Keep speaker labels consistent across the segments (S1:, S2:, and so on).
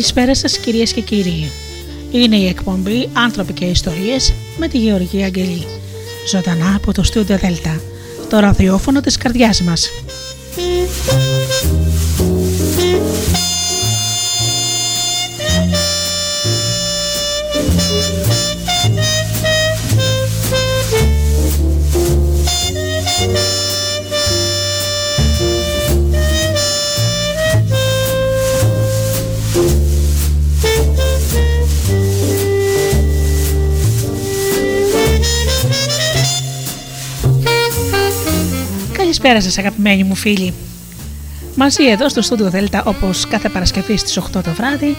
S1: Καλησπέρα σας κυρίες και κύριοι. Είναι η εκπομπή «Άνθρωποι και Ιστορίες» με τη Γεωργία Αγγελή. Ζωντανά από το στούντιο Δέλτα, το ραδιόφωνο της καρδιάς μας. Καλησπέρα σας αγαπημένοι μου φίλοι. Μαζί εδώ στο στούντιο Δέλτα όπως κάθε Παρασκευή στις 8 το βράδυ,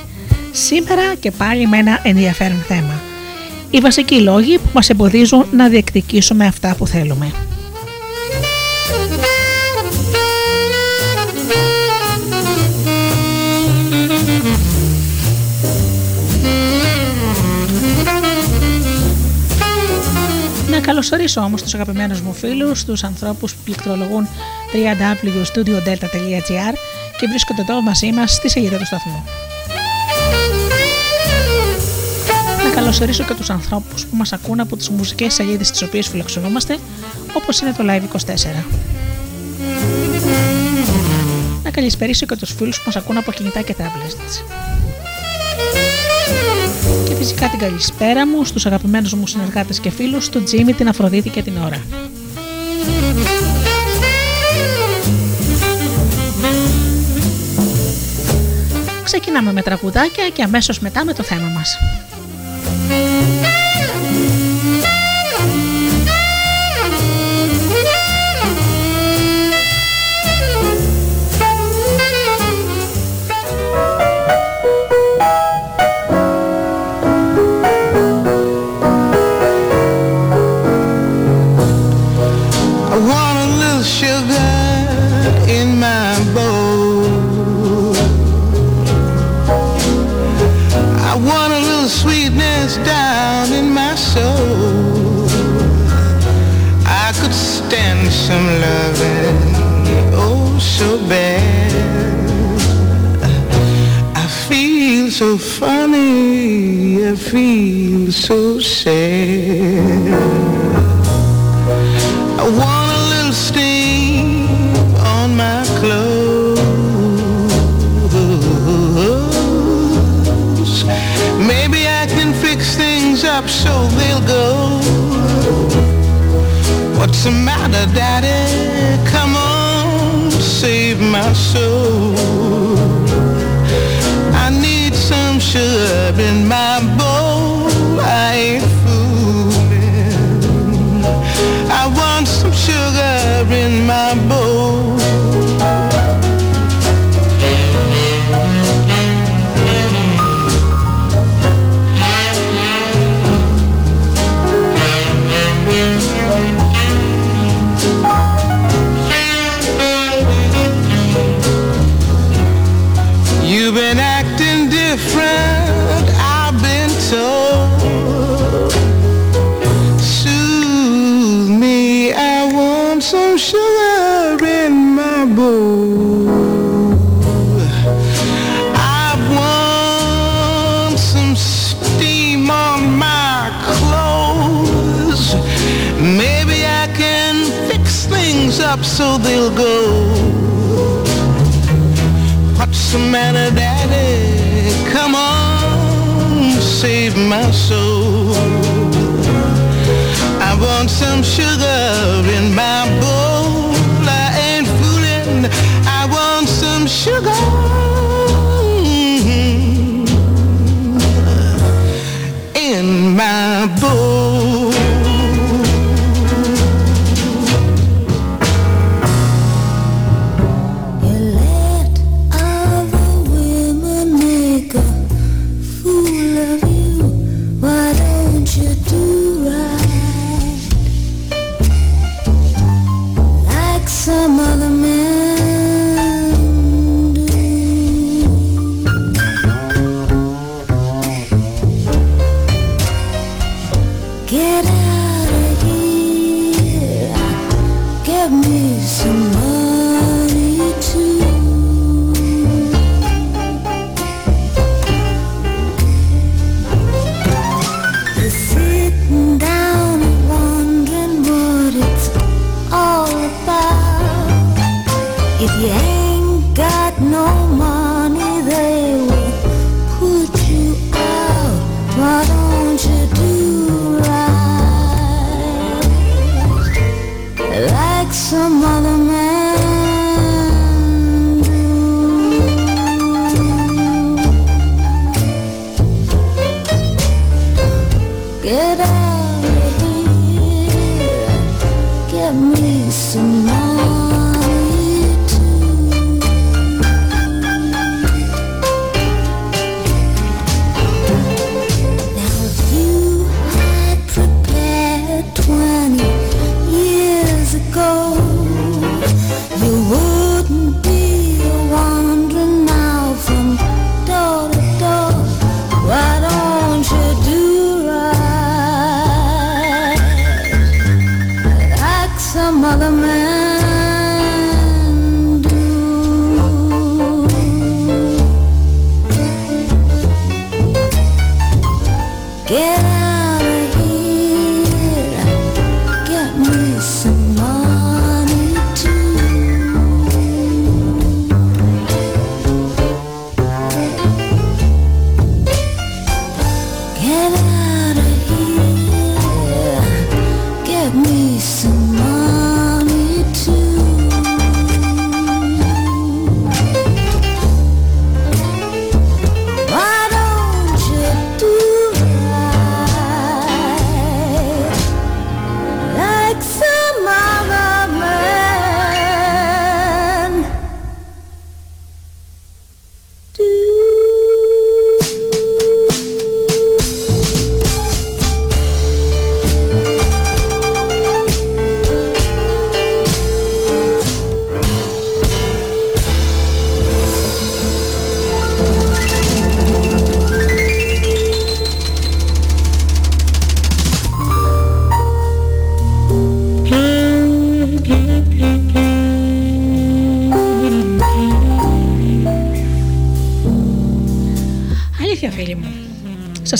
S1: σήμερα και πάλι με ένα ενδιαφέρον θέμα. Οι βασικοί λόγοι που μας εμποδίζουν να διεκδικήσουμε αυτά που θέλουμε. Καλωσορίσω όμως τους αγαπημένους μου φίλους, τους ανθρώπους που πληκτρολογούν www.studiodelta.gr και βρίσκονται εδώ μαζί μας στη σελίδα του σταθμού. Να καλωσορίσω και τους ανθρώπους που μας ακούν από τις μουσικές σελίδες τις οποίες φιλοξενούμαστε, όπως είναι το Live24. Να καλησπερίσω και τους φίλους που μας ακούν από κινητά και tablets και φυσικά την καλησπέρα μου στους αγαπημένους μου συνεργάτες και φίλους, του Τζίμι, την Αφροδίτη και την Ωρα. Ξεκινάμε με τραγουδάκια και αμέσως μετά με το θέμα μας.
S2: I feel so sad. I want a little steam on my clothes. Maybe I can fix things up so they'll go. What's the matter, Daddy? Come on, save my soul in my bowl.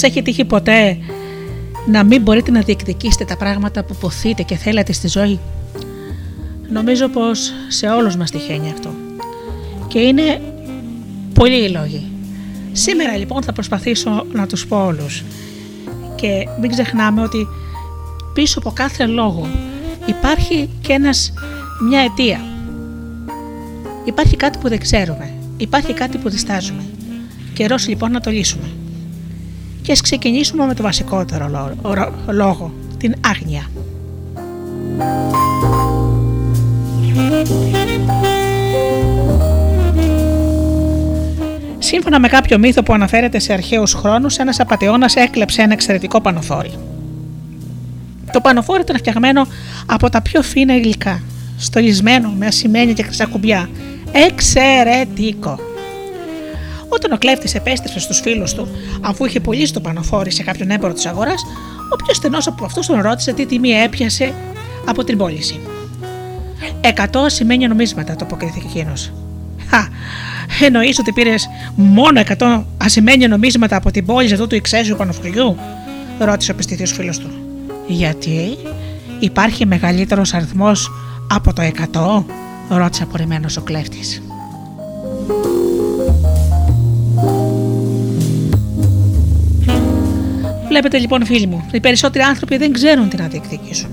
S1: Σα έχει τύχει ποτέ να μην μπορείτε να διεκδικήσετε τα πράγματα που ποθείτε και θέλετε στη ζωή. Νομίζω πως σε όλους μας τυχαίνει αυτό. Και είναι πολλοί οι λόγοι. Σήμερα λοιπόν θα προσπαθήσω να τους πω όλους. Και μην ξεχνάμε ότι πίσω από κάθε λόγο υπάρχει και ένας, μια αιτία. Υπάρχει κάτι που δεν ξέρουμε. Υπάρχει κάτι που διστάζουμε. Καιρός λοιπόν να το λύσουμε. Και ας ξεκινήσουμε με το βασικότερο λό- ρο- λόγο, την άγνοια. Σύμφωνα με κάποιο μύθο που αναφέρεται σε αρχαίους χρόνους, ένας απατεώνας έκλεψε ένα εξαιρετικό πανοφόρι. Το πανοφόρι ήταν φτιαγμένο από τα πιο φίνα υλικά, στολισμένο με ασημένια και χρυσά κουμπιά. Εξαιρετικό! Όταν ο κλέφτης επέστρεψε στους φίλους του, αφού είχε πουλήσει το πανοφόρι σε κάποιον έμπορο της αγοράς, ο πιο στενός από αυτούς τον ρώτησε τι τιμή έπιασε από την πώληση. Εκατό ασημένια νομίσματα, το αποκρίθηκε εκείνος. Χα, εννοείς ότι πήρες μόνο 100 ασημένια νομίσματα από την πώληση αυτού του εξαίσιου πανοφοριού, ρώτησε ο πιστήθιο φίλος του. Γιατί υπάρχει μεγαλύτερος αριθμός από το 100, ρώτησε απορριμμένος ο κλέφτης. Βλέπετε λοιπόν, φίλοι μου, οι περισσότεροι άνθρωποι δεν ξέρουν τι να διεκδικήσουν.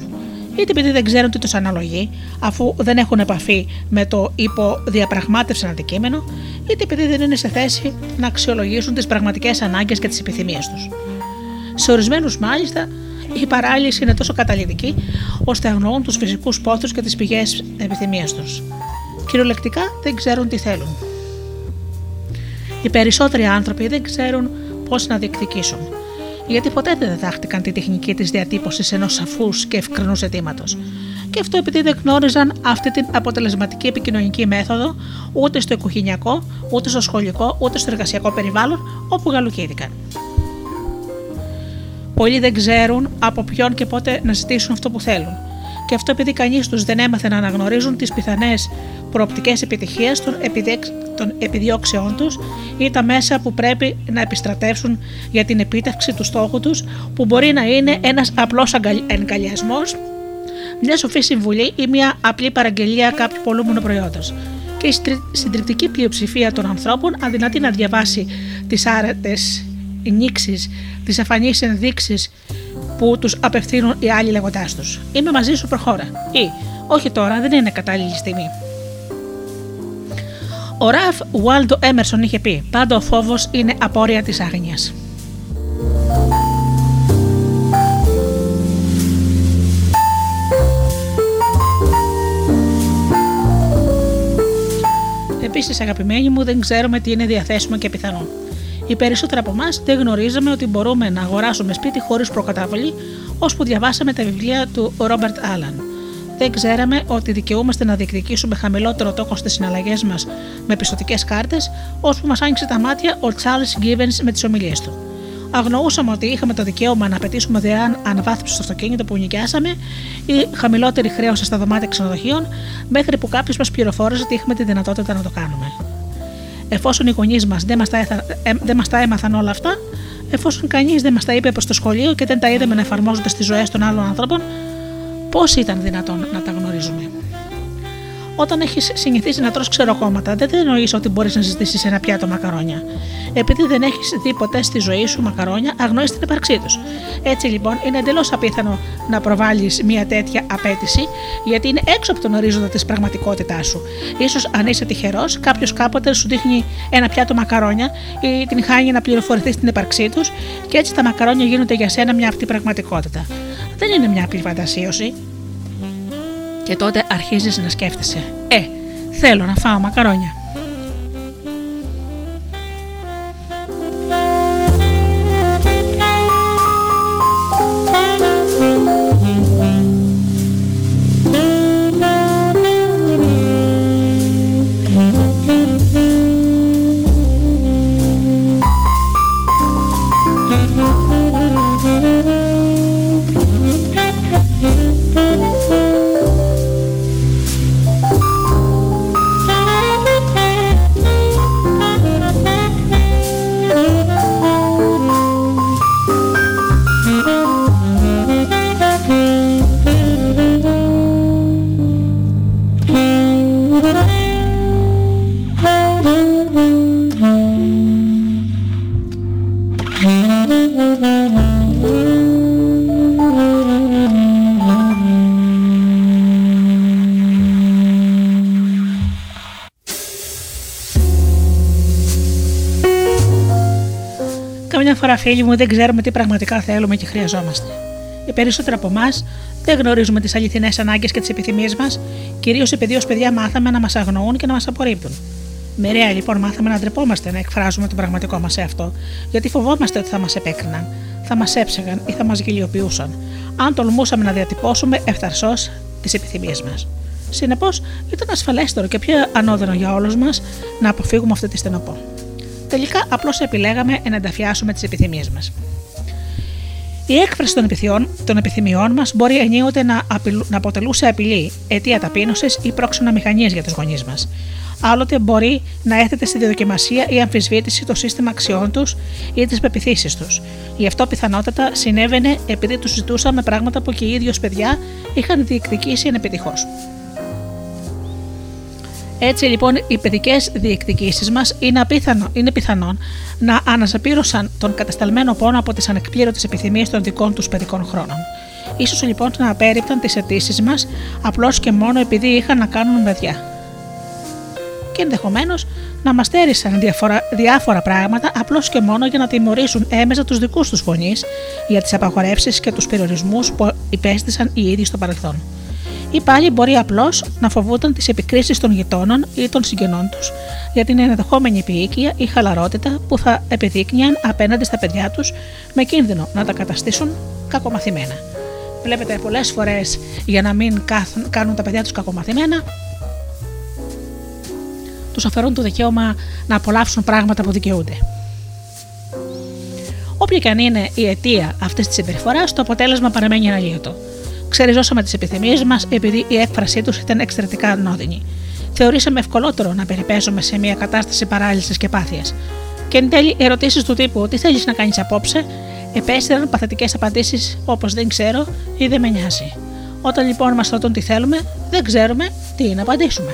S1: Είτε επειδή δεν ξέρουν τι τους αναλογεί, αφού δεν έχουν επαφή με το υποδιαπραγμάτευση αντικείμενο, είτε επειδή δεν είναι σε θέση να αξιολογήσουν τις πραγματικές ανάγκες και τις επιθυμίες τους. Σε ορισμένους, μάλιστα, η παράλυση είναι τόσο καταλητική, ώστε αγνοούν τους φυσικούς πόθους και τις πηγές επιθυμίας τους. Κυριολεκτικά δεν ξέρουν τι θέλουν. Οι περισσότεροι άνθρωποι δεν ξέρουν πώς να διεκδικήσουν, γιατί ποτέ δεν διδάχτηκαν τη τεχνική της διατύπωσης ενός σαφούς και ευκρινού αιτήματο. Και αυτό επειδή δεν γνώριζαν αυτή την αποτελεσματική επικοινωνική μέθοδο ούτε στο οικογενειακό, ούτε στο σχολικό, ούτε στο εργασιακό περιβάλλον όπου γαλουκίδηκαν. Πολλοί δεν ξέρουν από ποιον και πότε να ζητήσουν αυτό που θέλουν. Και αυτό επειδή κανείς τους δεν έμαθε να αναγνωρίζουν τις πιθανές προοπτικές επιτυχίε των, επιδέξ- των επιδιώξεών τους ή τα μέσα που πρέπει να επιστρατεύσουν για την επίτευξη του στόχου τους, που μπορεί να είναι ένας απλός εγκαλιασμός, μια σοφή συμβουλή ή μια απλή παραγγελία κάποιου πολλούμενου προϊόντος. και η συντριπτική πλειοψηφία των ανθρώπων αδυνατεί να διαβάσει τις άρετες νήξεις, τις αφανείς ενδείξεις που τους απευθύνουν οι άλλοι λέγοντάς τους. Είμαι μαζί σου προχώρα ή όχι τώρα δεν είναι κατάλληλη στιγμή. Ο Ραφ Ουάλντο Έμερσον είχε πει: Πάντα ο φόβος είναι απόρρια της άγνοιας. Επίσης, αγαπημένοι μου, δεν ξέρουμε τι είναι διαθέσιμο και πιθανό. Οι περισσότεροι από εμάς δεν γνωρίζαμε ότι μπορούμε να αγοράσουμε σπίτι χωρίς προκαταβολή, ώσπου διαβάσαμε τα βιβλία του Ρόμπερτ Άλαν δεν ξέραμε ότι δικαιούμαστε να διεκδικήσουμε χαμηλότερο τόκο στις συναλλαγές μας με πιστοτικές κάρτες, ώσπου μας άνοιξε τα μάτια ο Charles Gibbons με τις ομιλίες του. Αγνοούσαμε ότι είχαμε το δικαίωμα να απαιτήσουμε δωρεάν αναβάθμιση στο αυτοκίνητο που νοικιάσαμε ή χαμηλότερη χρέωση στα δωμάτια ξενοδοχείων, μέχρι που κάποιος μας πληροφόρησε ότι είχαμε τη δυνατότητα να το κάνουμε. Εφόσον οι γονείς μας δεν μας τα έμαθαν όλα αυτά, εφόσον κανείς δεν μας τα είπε προς το σχολείο και δεν τα είδαμε να εφαρμόζονται στις ζωές των άλλων ανθρώπων, Πώς ήταν δυνατόν να τα γνωρίζουμε; Όταν έχεις συνηθίσει να τρως ξεροκόμματα, δεν εννοείς ότι μπορείς να ζητήσεις ένα πιάτο μακαρόνια. Επειδή δεν έχεις δει ποτέ στη ζωή σου μακαρόνια, αγνοείς την ύπαρξή τους. Έτσι λοιπόν είναι εντελώς απίθανο να προβάλλεις μια τέτοια απέτηση, γιατί είναι έξω από τον ορίζοντα της πραγματικότητάς σου. σω αν είσαι τυχερός, κάποιος κάποτε σου δείχνει ένα πιάτο μακαρόνια ή την χάνει να πληροφορηθείς στην ύπαρξή τους, και έτσι τα μακαρόνια γίνονται για σένα μια αυτή πραγματικότητα δεν είναι μια απλή φαντασίωση. Και τότε αρχίζεις να σκέφτεσαι. Ε, θέλω να φάω μακαρόνια. Φίλοι μου, δεν ξέρουμε τι πραγματικά θέλουμε και χρειαζόμαστε. Οι περισσότεροι από εμάς δεν γνωρίζουμε τις αληθινές ανάγκες και τις επιθυμίες μας, κυρίως επειδή ως παιδιά μάθαμε να μας αγνοούν και να μας απορρίπτουν. Μοιραία λοιπόν μάθαμε να ντρεπόμαστε να εκφράζουμε τον πραγματικό μας εαυτό, γιατί φοβόμαστε ότι θα μας επέκριναν, θα μας έψεγαν ή θα μας γελιοποιούσαν, αν τολμούσαμε να διατυπώσουμε ευθαρσώς τις επιθυμίες μας. Συνεπώς, ήταν ασφαλέστερο και πιο ανώδυνο για όλους μας να αποφύγουμε αυτή τη στενοπό. Τελικά απλώς επιλέγαμε να ενταφιάσουμε τις επιθυμίες μας. Η έκφραση των, επιθυμιών, των επιθυμιών μας μπορεί ενίοτε να, απειλου, να αποτελούσε απειλή, αιτία ταπείνωσης ή πρόξενο μηχανίε για τους γονείς μας. Άλλοτε μπορεί να έθετε στη διαδοκιμασία ή αμφισβήτηση το σύστημα αξιών τους ή τις πεπιθήσεις τους. Γι' αυτό πιθανότατα συνέβαινε επειδή τους ζητούσαμε πράγματα που και οι ίδιοι παιδιά είχαν διεκδικήσει ενεπιτυχώς. Έτσι λοιπόν οι παιδικές διεκδικήσεις μας είναι, είναι πιθανόν να αναζαπήρωσαν τον κατασταλμένο πόνο από τις ανεκπλήρωτες επιθυμίες των δικών τους παιδικών χρόνων. σω λοιπόν να απέρριπταν τις αιτήσεις μας απλώς και μόνο επειδή είχαν να κάνουν παιδιά. Και ενδεχομένως να μας στέρισαν διάφορα, διάφορα πράγματα απλώς και μόνο για να τιμωρήσουν έμεσα τους δικούς τους γονείς για τις απαγορεύσεις και τους περιορισμούς που υπέστησαν οι ίδιοι στο παρελθόν ή πάλι μπορεί απλώς να φοβούνταν τις επικρίσεις των γειτόνων ή των συγγενών τους για την ενδεχόμενη επίοικια ή χαλαρότητα που θα επιδείκνυαν απέναντι στα παιδιά τους με κίνδυνο να τα καταστήσουν κακομαθημένα. Βλέπετε πολλές φορές για να μην κάνουν τα παιδιά τους κακομαθημένα, τους αφαιρούν το δικαίωμα να απολαύσουν πράγματα που δικαιούνται. Όποια και αν είναι η αιτία αυτής της συμπεριφοράς, το αποτέλεσμα παραμένει αναλύωτο. Ξεριζώσαμε τις επιθυμίες μας επειδή η έκφρασή τους ήταν εξαιρετικά επώδυνη. Θεωρήσαμε ευκολότερο να περιπέσουμε σε μια κατάσταση παράλυσης και απάθειας. Και εν τέλει, ερωτήσεις του τύπου Τι θέλεις να κάνεις απόψε, επέστρεψαν παθητικές απαντήσεις όπως Δεν ξέρω ή Δεν με νοιάζει. Όταν λοιπόν μας ρωτούν τι θέλουμε, δεν ξέρουμε τι να απαντήσουμε.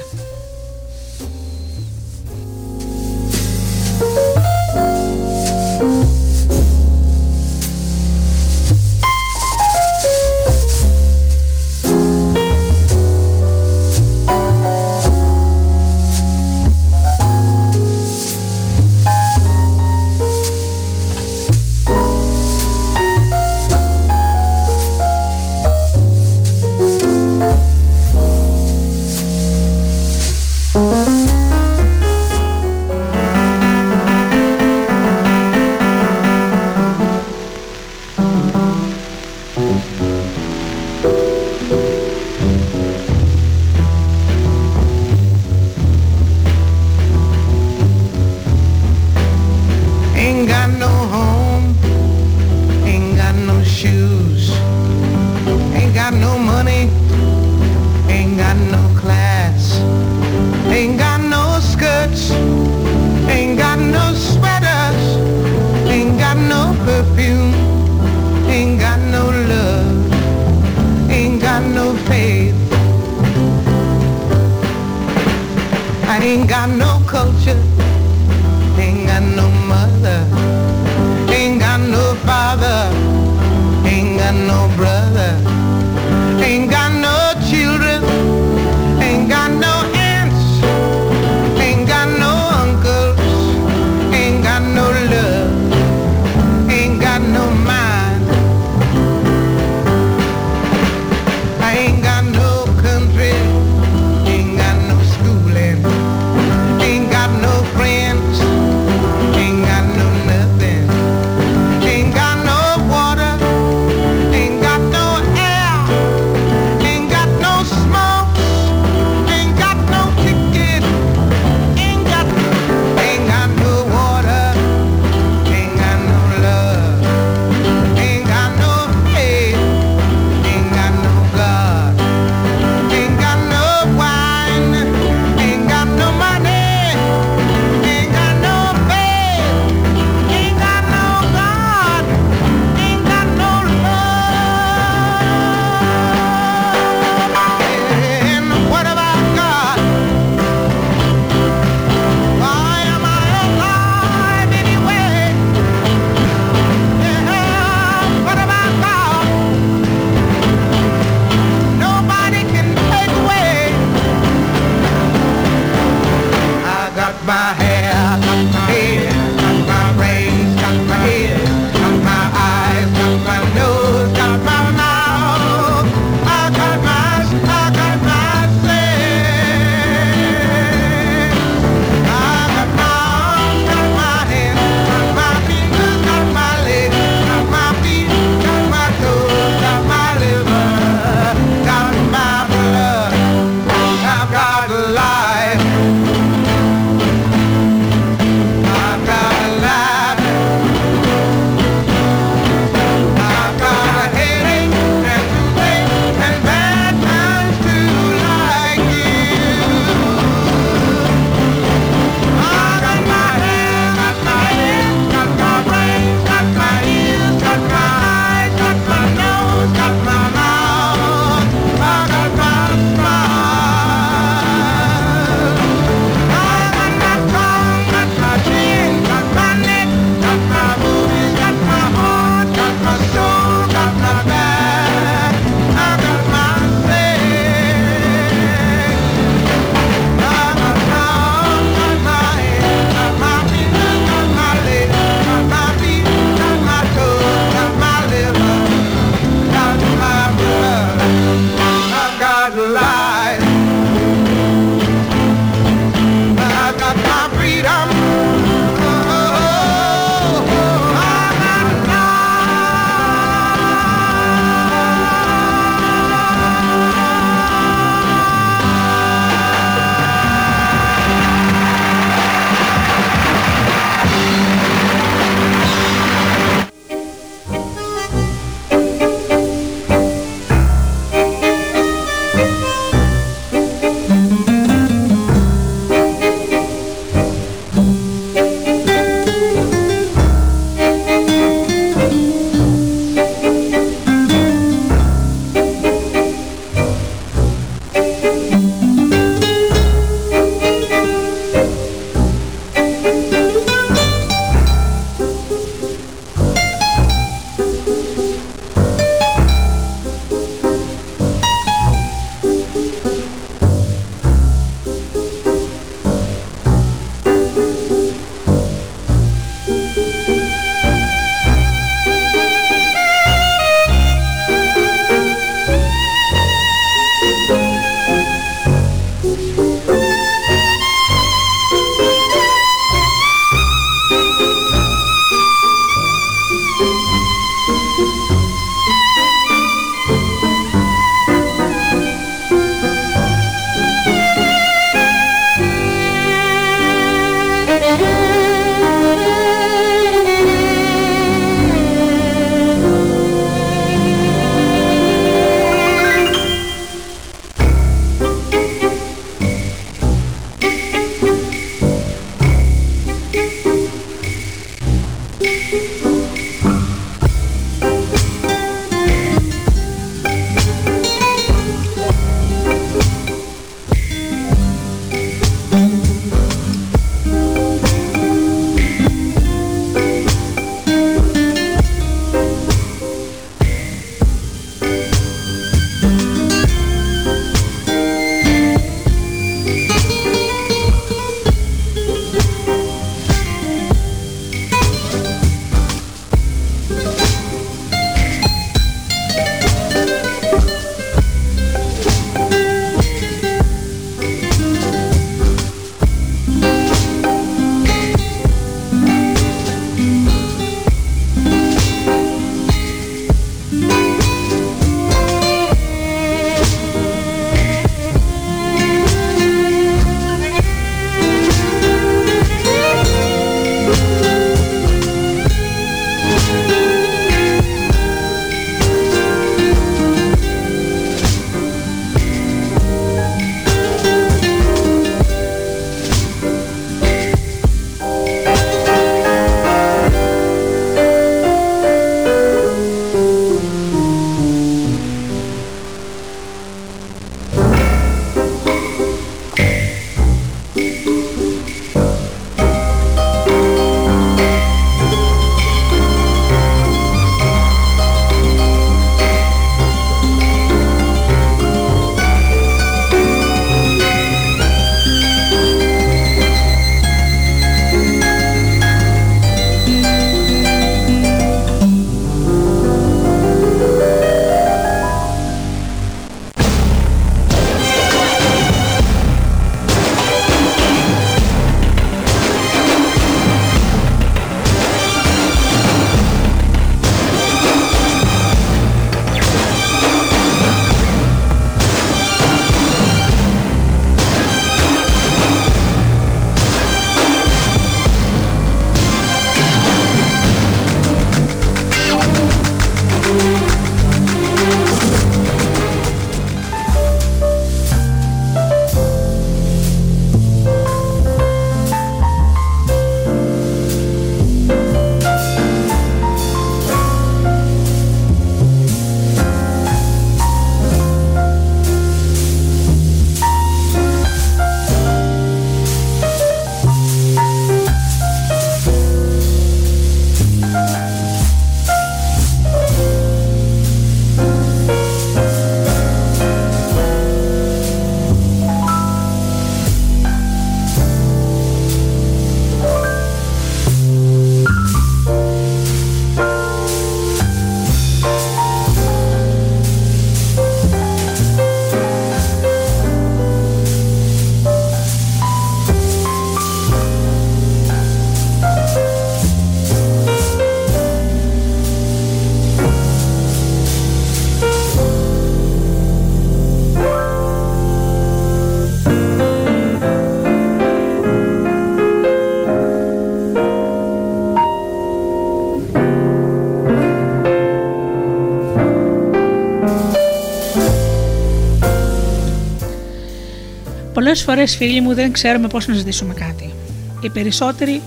S1: Πολλές φορές, φίλοι μου, δεν ξέρουμε πώς να ζητήσουμε κάτι. Οι περισσότεροι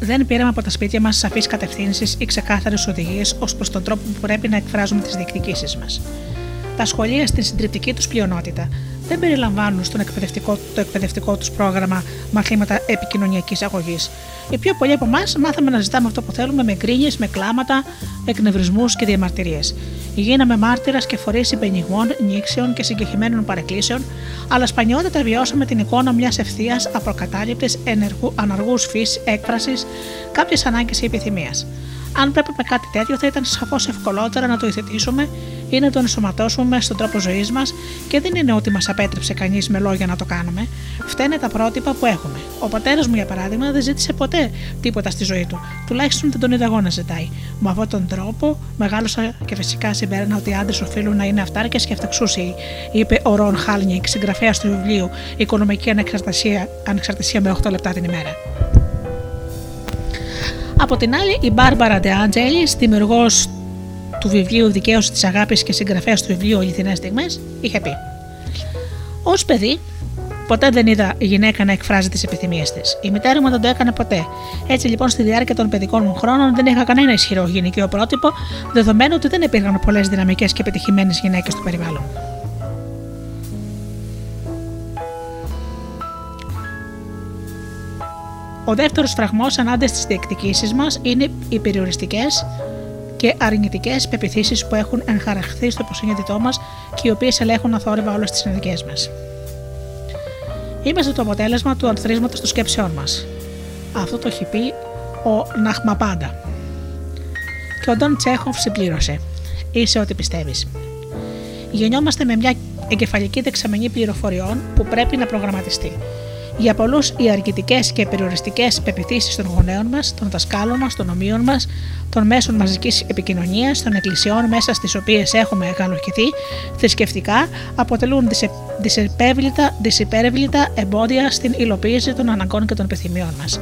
S1: δεν πήραμε από τα σπίτια μας σαφείς κατευθύνσεις ή ξεκάθαρες οδηγίες ως προς τον τρόπο που πρέπει να εκφράζουμε τις διεκδικήσεις μας. Τα σχολεία στην συντριπτική τους πλειονότητα δεν περιλαμβάνουν στον εκπαιδευτικό, το εκπαιδευτικό τους πρόγραμμα μαθήματα επικοινωνιακής αγωγής. Οι πιο πολλοί από εμάς μάθαμε να ζητάμε αυτό που θέλουμε με γκρίνιες, με κλάματα, εκνευρισμούς και διαμαρτυρίες. Γίναμε μάρτυρας και φορείς υπενιγμών, νήξεων και συγκεκριμένων παρεκκλήσεων, αλλά σπανιότατα βιώσαμε την εικόνα μιας ευθείας, απροκατάληπτης, αναργούς φύσης έκφρασης, κάποιες ανάγκες ή επιθυμίας. Αν πρέπει με κάτι τέτοιο, θα ήταν σαφώς ευκολότερα να το υιοθετήσουμε ή να το ενσωματώσουμε στον τρόπο ζωής μας και δεν είναι ότι μας απέτρεψε κανείς με λόγια να το κάνουμε. Φταίνε τα πρότυπα που έχουμε. Ο πατέρας μου, για παράδειγμα, δεν ζήτησε ποτέ τίποτα στη ζωή του. Τουλάχιστον δεν τον είδα εγώ να ζητάει. Με αυτόν τον τρόπο μεγάλωσα και φυσικά συμπέρανα ότι οι άντρες οφείλουν να είναι αυτάρκες και αυταξούσιοι, είπε ο Ρον Χάλνικ, συγγραφέα του βιβλίου Οικονομική Ανεξαρτησία, Ανεξαρτησία με 8 λεπτά την ημέρα. Από την άλλη, η Μπάρμπαρα Ντεάντζελη, δημιουργός του βιβλίου Δικαίωση της Αγάπης και συγγραφέας του βιβλίου Αληθινέ Στιγμές, είχε πει: Ω παιδί, ποτέ δεν είδα γυναίκα να εκφράζει τις επιθυμίες της. Η μητέρα μου δεν το έκανε ποτέ. Έτσι λοιπόν, στη διάρκεια των παιδικών μου χρόνων δεν είχα κανένα ισχυρό γυναικείο πρότυπο, δεδομένου ότι δεν υπήρχαν πολλές δυναμικές και πετυχημένε γυναίκες στο περιβάλλον. Ο δεύτερος φραγμός ανάντε στις διεκδικήσεις μας είναι οι περιοριστικές και αρνητικές πεπιθήσεις που έχουν εγχαραχθεί στο υποσυνείδητό μας και οι οποίες ελέγχουν αθόρυβα όλες τις συνεδρικέ μας. Είμαστε το αποτέλεσμα του ανθρίσματος των σκέψεών μας. Αυτό το έχει πει ο Ναχμαπάντα. Και ο Ντόν Τσέχοφ συμπλήρωσε: Είσαι ό,τι πιστεύεις. Γεννιόμαστε με μια εγκεφαλική δεξαμενή πληροφοριών που πρέπει να προγραμματιστεί. Για πολλούς, οι αρκετικές και περιοριστικές πεπιθήσεις των γονέων μας, των δασκάλων μας, των ομοίων μας, των μέσων μαζικής επικοινωνίας, των εκκλησιών μέσα στις οποίες έχουμε εγκαλοχηθεί θρησκευτικά, αποτελούν δυσεπέβλητα, δυσυπέρευλητα εμπόδια στην υλοποίηση των αναγκών και των επιθυμιών μας.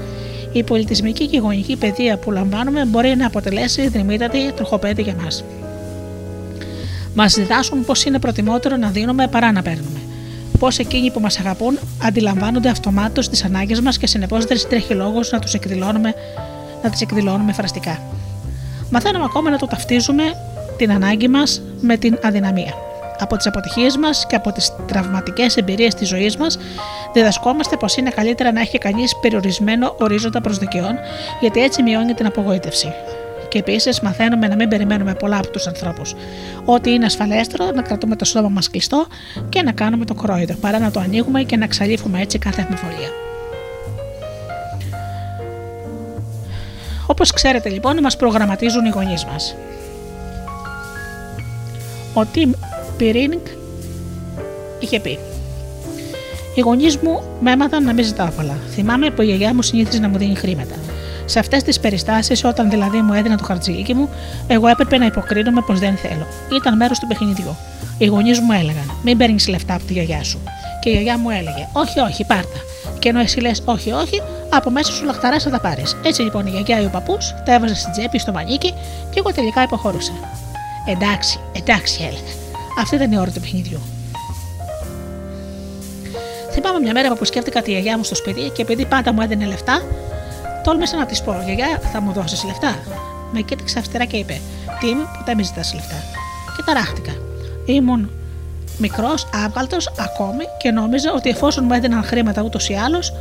S1: Η πολιτισμική και γονική παιδεία που λαμβάνουμε μπορεί να αποτελέσει δρυμύτατη τροχοπέδη για μας. Μας διδάσκουν πω είναι προτιμότερο να δίνουμε παρά να παίρνουμε πώς εκείνοι που μας αγαπούν αντιλαμβάνονται αυτομάτως τις ανάγκες μας και συνεπώς δεν τρέχει λόγος να τους εκδηλώνουμε, να τις εκδηλώνουμε φραστικά. Μαθαίνουμε ακόμα να το ταυτίζουμε την ανάγκη μας με την αδυναμία. Από τις αποτυχίες μας και από τις τραυματικές εμπειρίες της ζωής μας, διδασκόμαστε πως είναι καλύτερα να έχει κανείς περιορισμένο ορίζοντα προσδοκιών, γιατί έτσι μειώνει την απογοήτευση. Και επίσης μαθαίνουμε να μην περιμένουμε πολλά από τους ανθρώπους. Ότι είναι ασφαλέστερο να κρατούμε το στόμα μας κλειστό και να κάνουμε το κρόιδο, παρά να το ανοίγουμε και να ξαλείφουμε έτσι κάθε αμφιβολία. Όπως ξέρετε λοιπόν, μας προγραμματίζουν οι γονείς μας. Ο Τιμ Πυρίνγκ είχε πει: Οι γονείς μου με έμαθαν να μην ζητάω πολλά. Θυμάμαι που η γιαγιά μου συνήθιζε να μου δίνει χρήματα. Σε αυτές τις περιστάσεις, όταν δηλαδή μου έδινα το χαρτζηλίκι μου, εγώ έπρεπε να υποκρίνομαι πως δεν θέλω. Ήταν μέρος του παιχνιδιού. Οι γονείς μου έλεγαν: Μην παίρνεις λεφτά από τη γιαγιά σου. Και η γιαγιά μου έλεγε: Όχι, όχι, πάρτα. Και ενώ εσύ λες: Όχι, όχι, από μέσα σου λαχταράς θα τα πάρεις. Έτσι λοιπόν η γιαγιά ή ο παππούς τα έβαζε στην τσέπη στο μανίκι και εγώ τελικά υποχωρούσα. Εντάξει, εντάξει, έλεγα. Αυτή ήταν η ώρα του παιχνιδιού. Θυμάμαι μια μέρα που σκέφτηκα τη γιαγιά μου στο σπίτι και επειδή πάντα μου έδινε λεφτά, Τόλμησα να της πω: Γιαγιά, θα μου δώσεις λεφτά. Με κοίταξε αυστηρά και είπε: Τι είμαι, ποτέ με ζητάς λεφτά. Και ταράχτηκα. Ήμουν μικρός, άβγαλτος ακόμη και νόμιζα ότι εφόσον μου έδιναν χρήματα ούτως ή άλλως,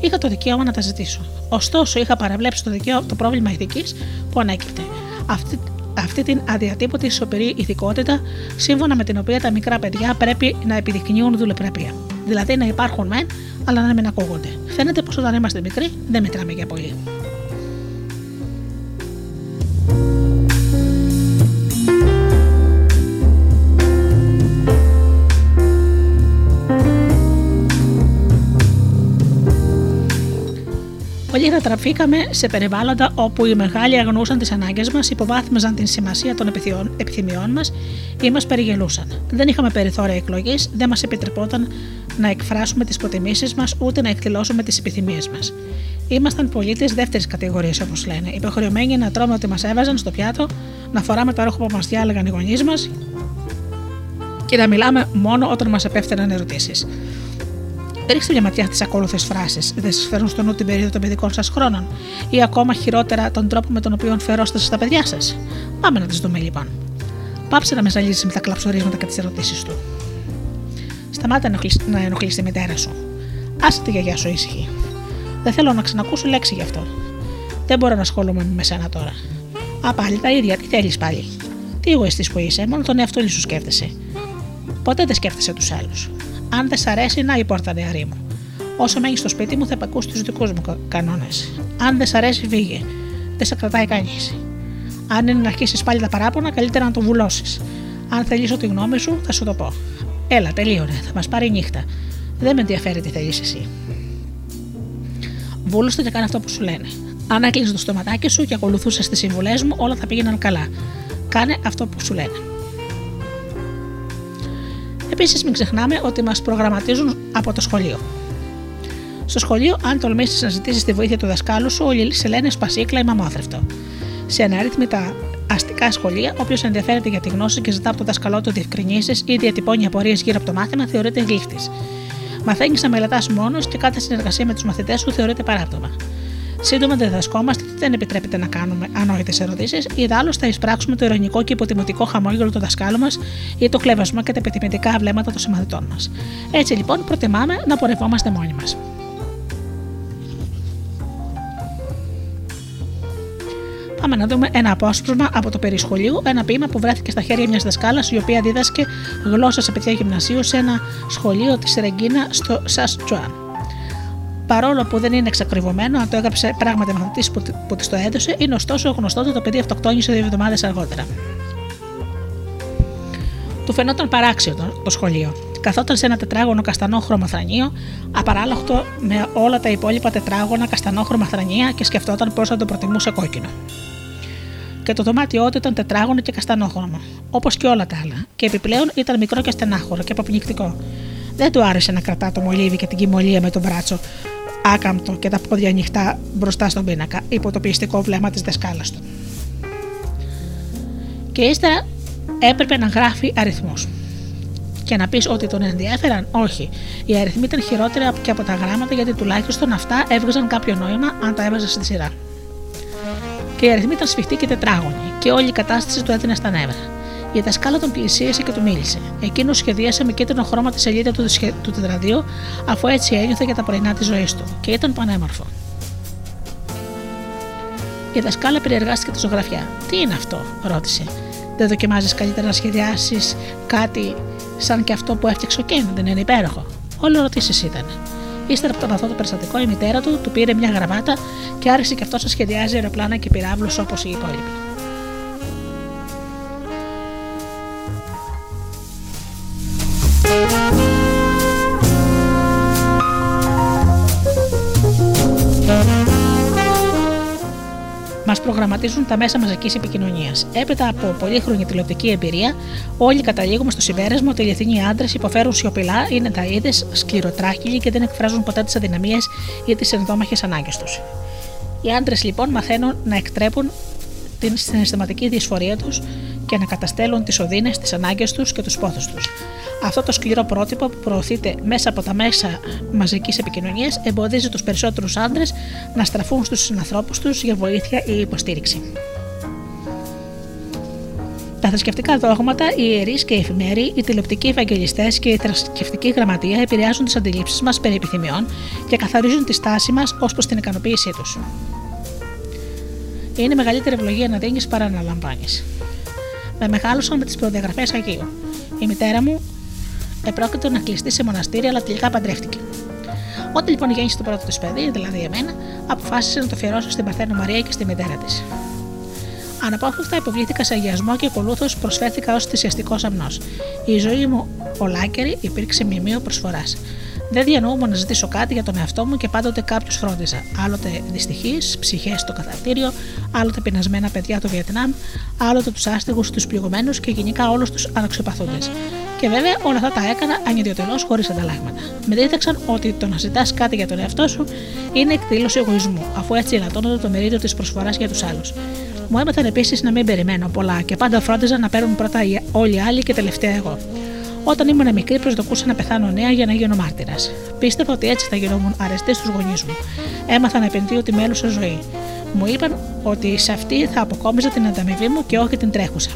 S1: είχα το δικαίωμα να τα ζητήσω. Ωστόσο, είχα παραβλέψει το, δικαίω, το πρόβλημα ηθικής που ανέκυπτε. Αυτή, αυτή την αδιατύπωτη σοπηρή ηθικότητα, σύμφωνα με την οποία τα μικρά παιδιά πρέπει να επιδεικνύουν δουλεπρέπεια. Δηλαδή να υπάρχουν μεν, αλλά να μην ακούγονται. Φαίνεται πως όταν είμαστε μικροί δεν μετράμε για πολύ. Πολύ τραφήκαμε σε περιβάλλοντα όπου οι μεγάλοι αγνούσαν τις ανάγκες μας, υποβάθμιζαν την σημασία των επιθυμιών μας ή μας περιγελούσαν. Δεν είχαμε περιθώρια εκλογής, δεν μας επιτρεπόταν να εκφράσουμε τις προτιμήσεις μας ούτε να εκδηλώσουμε τις επιθυμίες μας. Ήμασταν πολίτες δεύτερης κατηγορίας, όπως λένε, υποχρεωμένοι να τρώμε ό,τι μας έβαζαν στο πιάτο, να φοράμε το ρόχο που μα διάλεγαν οι γονείς μας και να μιλάμε μόνο όταν μας επέφταναν ερωτήσεις. Ρίξτε μια ματιά στις ακόλουθες φράσεις. Δεν σας φέρουν στο νου την περίοδο των παιδικών σας χρόνων, ή ακόμα χειρότερα τον τρόπο με τον οποίο φερόστε στα παιδιά σας. Πάμε να τις δούμε λοιπόν. Πάψε να με ζαλίζεις με τα κλαψορίσματα και τις ερωτήσεις του. Σταμάτα να ενοχλείς τη μητέρα σου. Άσε τη γιαγιά σου ήσυχη. Δεν θέλω να ξανακούσω λέξη γι' αυτό. Δεν μπορώ να ασχολούμαι με σένα τώρα. Α, πάλι τα ίδια, τι θέλεις πάλι; Τι εγωιστής που είσαι, μόνο τον εαυτό σου σκέφτεσαι. Ποτέ δεν σκέφτεσαι τους άλλους. Αν δεν σ' αρέσει, να η πόρτα νεαρή μου. Όσο μένεις στο σπίτι μου, θα επακούσει τους δικούς μου κανόνες. Αν δεν σ' αρέσει, φύγε. Δεν σε κρατάει κανείς. Αν είναι να αρχίσεις πάλι τα παράπονα, καλύτερα να το βουλώσεις. Αν θελήσω τη γνώμη σου, θα σου το πω. Έλα, τελείωνε, θα μας πάρει νύχτα. Δεν με ενδιαφέρει τι θέλεις εσύ. Βούλωσε και κάνε αυτό που σου λένε. Αν έκλεισες το στοματάκι σου και ακολουθούσες τις συμβουλές μου, όλα θα πήγαιναν καλά. Κάνε αυτό που σου λένε. Επίσης, μην ξεχνάμε ότι μας προγραμματίζουν από το σχολείο. Στο σχολείο, αν τολμήσεις να ζητήσεις τη βοήθεια του δασκάλου σου, όλοι σε λένε σπασίκλα ή μαμόθρευτο. Σε αναρρύθμιτα αστικά σχολεία, όποιος ενδιαφέρεται για τη γνώση και ζητά από τον δασκαλό του διευκρινήσεις ή διατυπώνει απορίες γύρω από το μάθημα, θεωρείται γλύφτης. Μαθαίνεις να μελετάς μόνος και κάθε συνεργασία με τους μαθητές σου θεωρείται παράπτωμα. Σύντομα δεν διδασκόμαστε τι δεν επιτρέπεται να κάνουμε ανόητες ερωτήσεις, ή άλλο θα εισπράξουμε το ειρωνικό και υποτιμητικό χαμόγελο του δασκάλου μας ή το κλέβασμα και τα επιτιμητικά βλέμματα των συμμαθητών μας. Έτσι λοιπόν προτιμάμε να πορευόμαστε μόνοι μας. Πάμε να δούμε ένα απόσπασμα από το περισχολείο, ένα ποίημα που βρέθηκε στα χέρια μιας δασκάλας η οποία δίδασκε γλώσσα σε παιδιά γυμνασίου σε ένα σχολείο της Ρεγκίνα στο Σαστσουάν. Παρόλο που δεν είναι εξακριβωμένο αν το έγραψε πράγματι μαθητής που, που της το έδωσε, είναι ωστόσο γνωστό ότι το παιδί αυτοκτόνησε δύο εβδομάδες αργότερα. Του φαινόταν παράξιο το, το σχολείο. Καθόταν σε ένα τετράγωνο καστανόχρωμο θρανίο, απαράλλαχτο με όλα τα υπόλοιπα τετράγωνα καστανόχρωμα θρανία και σκεφτόταν πώς θα το προτιμούσε κόκκινο. Και το δωμάτιό του ήταν τετράγωνο και καστανόχρωμο, όπως και όλα τα άλλα, και επιπλέον ήταν μικρό και στενάχωρο και αποπνικτικό. Δεν του άρεσε να κρατά το μολύβι και την κοιμωλία με τον μπράτσο άκαμπτο και τα πόδια ανοιχτά μπροστά στον πίνακα, υπό το πιεστικό βλέμμα της δασκάλας του. Και ύστερα έπρεπε να γράφει αριθμούς. Και να πεις ότι τον ενδιαφέραν, όχι. Οι αριθμοί ήταν χειρότερα και από τα γράμματα γιατί τουλάχιστον αυτά έβγαζαν κάποιο νόημα αν τα έβαζες στη σειρά. Και οι αριθμοί ήταν σφιχτοί και τετράγωνοι, και όλη η κατάσταση του έδινε στα νεύρα. Η δασκάλα τον πλησίασε και του μίλησε. Εκείνος σχεδίασε με κίτρινο χρώμα τη σελίδα του, του τετραδίου, αφού έτσι ένιωθε για τα πρωινά της ζωής του, και ήταν πανέμορφο. Η δασκάλα περιεργάστηκε τη ζωγραφιά. Τι είναι αυτό, ρώτησε. Δεν δοκιμάζεις καλύτερα να σχεδιάσεις κάτι σαν και αυτό που έφτιαξε ο Κέν, δεν είναι υπέροχο. Όλο ρωτήσει ήταν. Ύστερα από τον αυτό το περιστατικό, η μητέρα του του πήρε μια γραβάτα και άρχισε και αυτός να σχεδιάζει αεροπλάνα και πυράβλους όπως οι υπόλοιποι. Μας προγραμματίζουν τα μέσα μαζικής επικοινωνίας. Έπειτα από πολύχρονη τηλεοπτική εμπειρία, όλοι καταλήγουμε στο συμπέρασμα ότι οι εθνικοί άντρες υποφέρουν σιωπηλά, είναι τα είδες, σκληροτράχυλοι και δεν εκφράζουν ποτέ τις αδυναμίες ή τις ενδόμαχες ανάγκες τους. Οι άντρες λοιπόν μαθαίνουν να εκτρέπουν την συναισθηματική δυσφορία τους και να καταστέλουν τις οδύνες, τις ανάγκες τους και τους πόθους τους. Αυτό το σκληρό πρότυπο που προωθείται μέσα από τα μέσα μαζικής επικοινωνίας εμποδίζει τους περισσότερους άντρες να στραφούν στους συνανθρώπους τους για βοήθεια ή υποστήριξη. Τα θρησκευτικά δόγματα, οι ιερείς και οι εφημέροι, οι τηλεοπτικοί ευαγγελιστές και η θρησκευτική γραμματεία επηρεάζουν τις αντιλήψεις μας περί επιθυμιών και καθαρίζουν τη στάση μας ως προς την ικανοποίησή τους. Είναι μεγαλύτερη ευλογία να δίνεις παρά να λαμβάνεις. Με μεγάλωσαν με τις προδιαγραφές Αγίου. Η μητέρα μου επρόκειτο να κλειστεί σε μοναστήρι, αλλά τελικά παντρεύτηκε. Όταν λοιπόν γέννησε το πρώτο της παιδί, δηλαδή εμένα, αποφάσισε να το αφιερώσω στην Παρθένο Μαρία και στη μητέρα της. Αναπόφευκτα υποβλήθηκα σε αγιασμό και ακολούθως προσφέρθηκα ως θυσιαστικός αμνός. Η ζωή μου ολάκερη υπήρξε μιμείο προσφοράς. Δεν διανοούμαι να ζητήσω κάτι για τον εαυτό μου και πάντοτε κάποιου φρόντιζα. Άλλοτε δυστυχείς, ψυχές στο καθαρτήριο, άλλοτε πεινασμένα παιδιά του Βιετνάμ, άλλοτε τους άστεγους, τους πληγωμένους και γενικά όλους τους αναξιοπαθούντες. Και βέβαια όλα αυτά τα έκανα ανιδιοτελώς χωρίς ανταλλάγματα. Με δίδαξαν ότι το να ζητάς κάτι για τον εαυτό σου είναι εκδήλωση εγωισμού, αφού έτσι ελαττώνονται το μερίδιο της προσφοράς για τους άλλους. Μου έμαθαν επίσης να μην περιμένω πολλά και πάντα φρόντιζα να παίρνουν πρώτα όλοι οι άλλοι και τελευταία εγώ. Όταν ήμουν μικρή, προσδοκούσα να πεθάνω νέα για να γίνω μάρτυρας. Πίστευα ότι έτσι θα γινόμουν αρεστή στους γονείς μου. Έμαθα να επενδύω τη μέλουσα ζωή. Μου είπαν ότι σε αυτή θα αποκόμιζα την ανταμοιβή μου και όχι την τρέχουσα.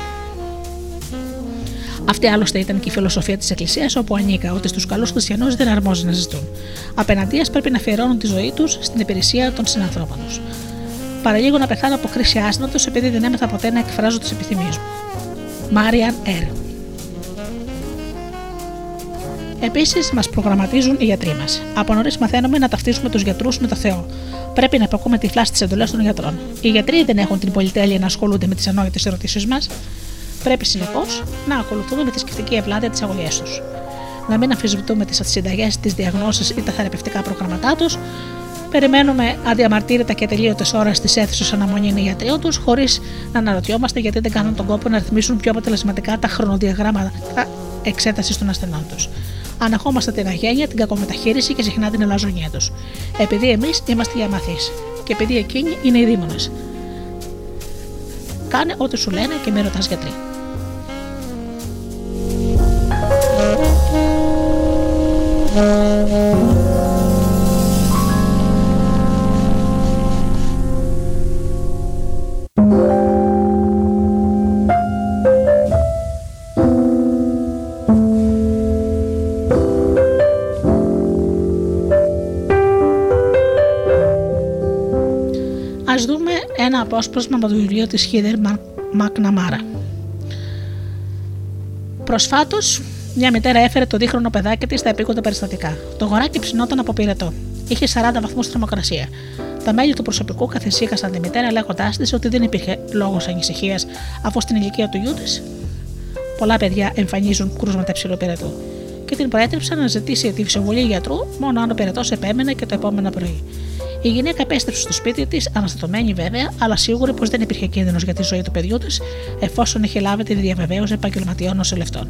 S1: Αυτή άλλωστε ήταν και η φιλοσοφία της Εκκλησίας, όπου ανήκα ότι στους καλούς χριστιανούς δεν αρμόζει να ζητούν. Απέναντίας πρέπει να αφιερώνουν τη ζωή τους στην υπηρεσία των συνανθρώπων τους. Παραλίγο να πεθάνω από κρίση άσθματο επειδή δεν έμεθα ποτέ να εκφράζω τις επιθυμίες μου. Μάριαν Ερ. Επίσης, μας προγραμματίζουν οι γιατροί μας. Από νωρίς μαθαίνουμε να ταυτίζουμε τους γιατρούς με το Θεό. Πρέπει να υπακούμε τυφλά στις εντολές των γιατρών. Οι γιατροί δεν έχουν την πολυτέλεια να ασχολούνται με τις ανόητες ερωτήσεις μας. Πρέπει συνεπώς να ακολουθούμε με τη σκεφτική ευλάδεια τις αγωγές τους. Να μην αμφισβητούμε τις συνταγές, τις διαγνώσεις ή τα θεραπευτικά προγραμματά τους. Περιμένουμε αδιαμαρτύρητα και τελείωτε ώρες τη αίθουσα αναμονή γιατροί τους, χωρίς να αναρωτιόμαστε γιατί δεν κάνουν τον κόπο να ρυθμίσουν πιο αποτελεσματικά τα χρονοδιαγράμματα εξέτασης των ασθενών τους. Αναχόμαστε την αγένεια, την κακομεταχείριση και συχνά την ελαζονία τους. Επειδή εμείς είμαστε οι αμαθείς και επειδή εκείνοι είναι οι δήμονες. Κάνε ό,τι σου λένε και με ρωτάς γιατροί. Ας απόσπασμα από το βιβλίο της Χίδερ Μακναμάρα. Προσφάτως, μια μητέρα έφερε το δίχρονο παιδάκι της στα επίκοντα περιστατικά. Το γοράκι ψινόταν από πυρετό. Είχε 40 βαθμούς θερμοκρασία. Τα μέλη του προσωπικού καθησύχασαν τη μητέρα λέγοντάς της ότι δεν υπήρχε λόγος ανησυχίας, αφού στην ηλικία του γιού της πολλά παιδιά εμφανίζουν κρούσματα υψηλού πυρετού. Και την προέτρεψαν να ζητήσει τη συμβουλή γιατρού μόνο αν ο πυρετός επέμενε και το επόμενο πρωί. Η γυναίκα επέστρεψε στο σπίτι της, αναστατωμένη βέβαια, αλλά σίγουρη πως δεν υπήρχε κίνδυνος για τη ζωή του παιδιού της, εφόσον είχε λάβει τη διαβεβαίωση επαγγελματιών νοσηλευτών.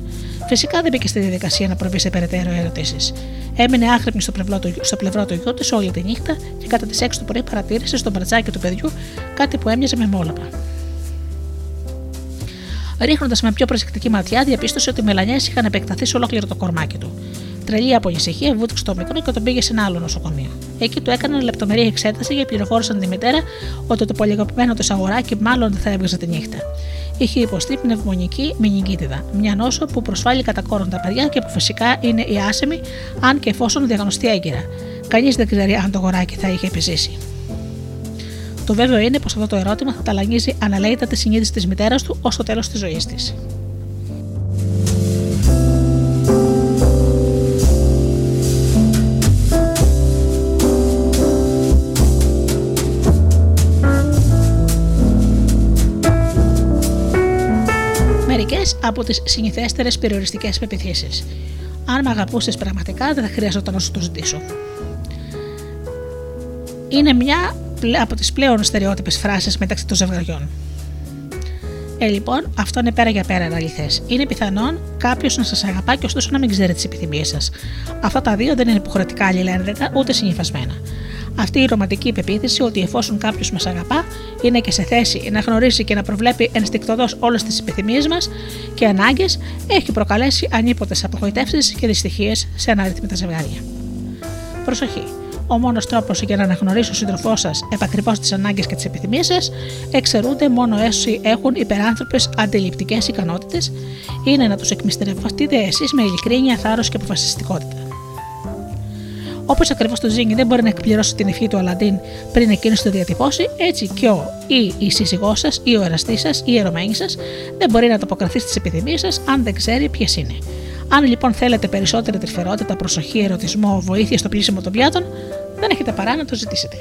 S1: Φυσικά δεν μπήκε στη διαδικασία να προβεί σε περαιτέρω ερωτήσεις. Έμεινε άχρημη στο πλευρό του, στο πλευρό του γιού της όλη τη νύχτα και κατά τις 6 το πρωί παρατήρησε στο μπρατζάκι του παιδιού κάτι που έμοιαζε με μόλαπα. Ρίχνοντας με πιο προσεκτική ματιά, διαπίστωσε ότι οι μελανιές είχαν επεκταθεί σε ολόκληρο το κορμάκι του. Τρελή από ανησυχία, βούτυξε το μικρό και τον πήγε σε ένα άλλο νοσοκομείο. Εκεί του έκαναν λεπτομερή εξέταση και πληροφόρησαν τη μητέρα ότι το πολυαγαπημένο του αγοράκι μάλλον δεν θα έβγαζε τη νύχτα. Είχε υποστεί πνευμονική μηνυγκίτιδα, μια νόσο που προσβάλλει κατά κόρον τα παιδιά και που φυσικά είναι η άσεμη, αν και εφόσον διαγνωστεί έγκυρα. Κανείς δεν ξέρει αν το αγοράκι θα είχε επιζήσει. Το βέβαιο είναι πως αυτό το ερώτημα θα ταλανίζει αναλέητα τη συνείδηση της μητέρας του ως το τέλος της ζωής της. Από τις συνηθέστερες περιοριστικές πεπιθήσεις. Αν με αγαπούσες πραγματικά, δεν θα χρειαζόταν να σου το ζητήσω. Είναι μια από τις πλέον στερεότυπες φράσεις μεταξύ των ζευγαριών. Ε, λοιπόν, αυτό είναι πέρα για πέρα αληθέ. Είναι πιθανόν κάποιος να σας αγαπά και ωστόσο να μην ξέρει τις επιθυμίες σας. Αυτά τα δύο δεν είναι υποχρεωτικά αλληλένδετα ούτε συνυφασμένα. Αυτή η ρομαντική υπεποίθηση ότι εφόσον κάποιος μας αγαπά, είναι και σε θέση να γνωρίσει και να προβλέπει ενστικτοδός όλες τις επιθυμίες μας και ανάγκες, έχει προκαλέσει ανίποτε απογοητεύσεις και δυστυχίες σε αναρρυθμίτα ζευγάρια. Προσοχή! Ο μόνος τρόπος για να αναγνωρίσει ο σύντροφός σας επακριβώς τις ανάγκες και τις επιθυμίες σας, εξαιρούνται μόνο όσοι έχουν υπεράνθρωπες αντιληπτικές ικανότητες, είναι να τους εκμυστερευτείτε εσείς με ειλικρίνεια, θάρρος και αποφασιστικότητα. Όπως ακριβώς το Ζήνη δεν μπορεί να εκπληρώσει την ευχή του Αλαντίν πριν εκείνος το διατυπώσει, έτσι και ο ή η σύζυγός σας ή ο εραστής σας ή η ερωμένη σας δεν μπορεί να ανταποκριθεί στις επιθυμίες σας αν δεν ξέρει ποιες είναι. Αν λοιπόν θέλετε περισσότερη τρυφερότητα, προσοχή, ερωτισμό, βοήθεια στο πλήσιμο των πιάτων, δεν έχετε παρά να το ζητήσετε.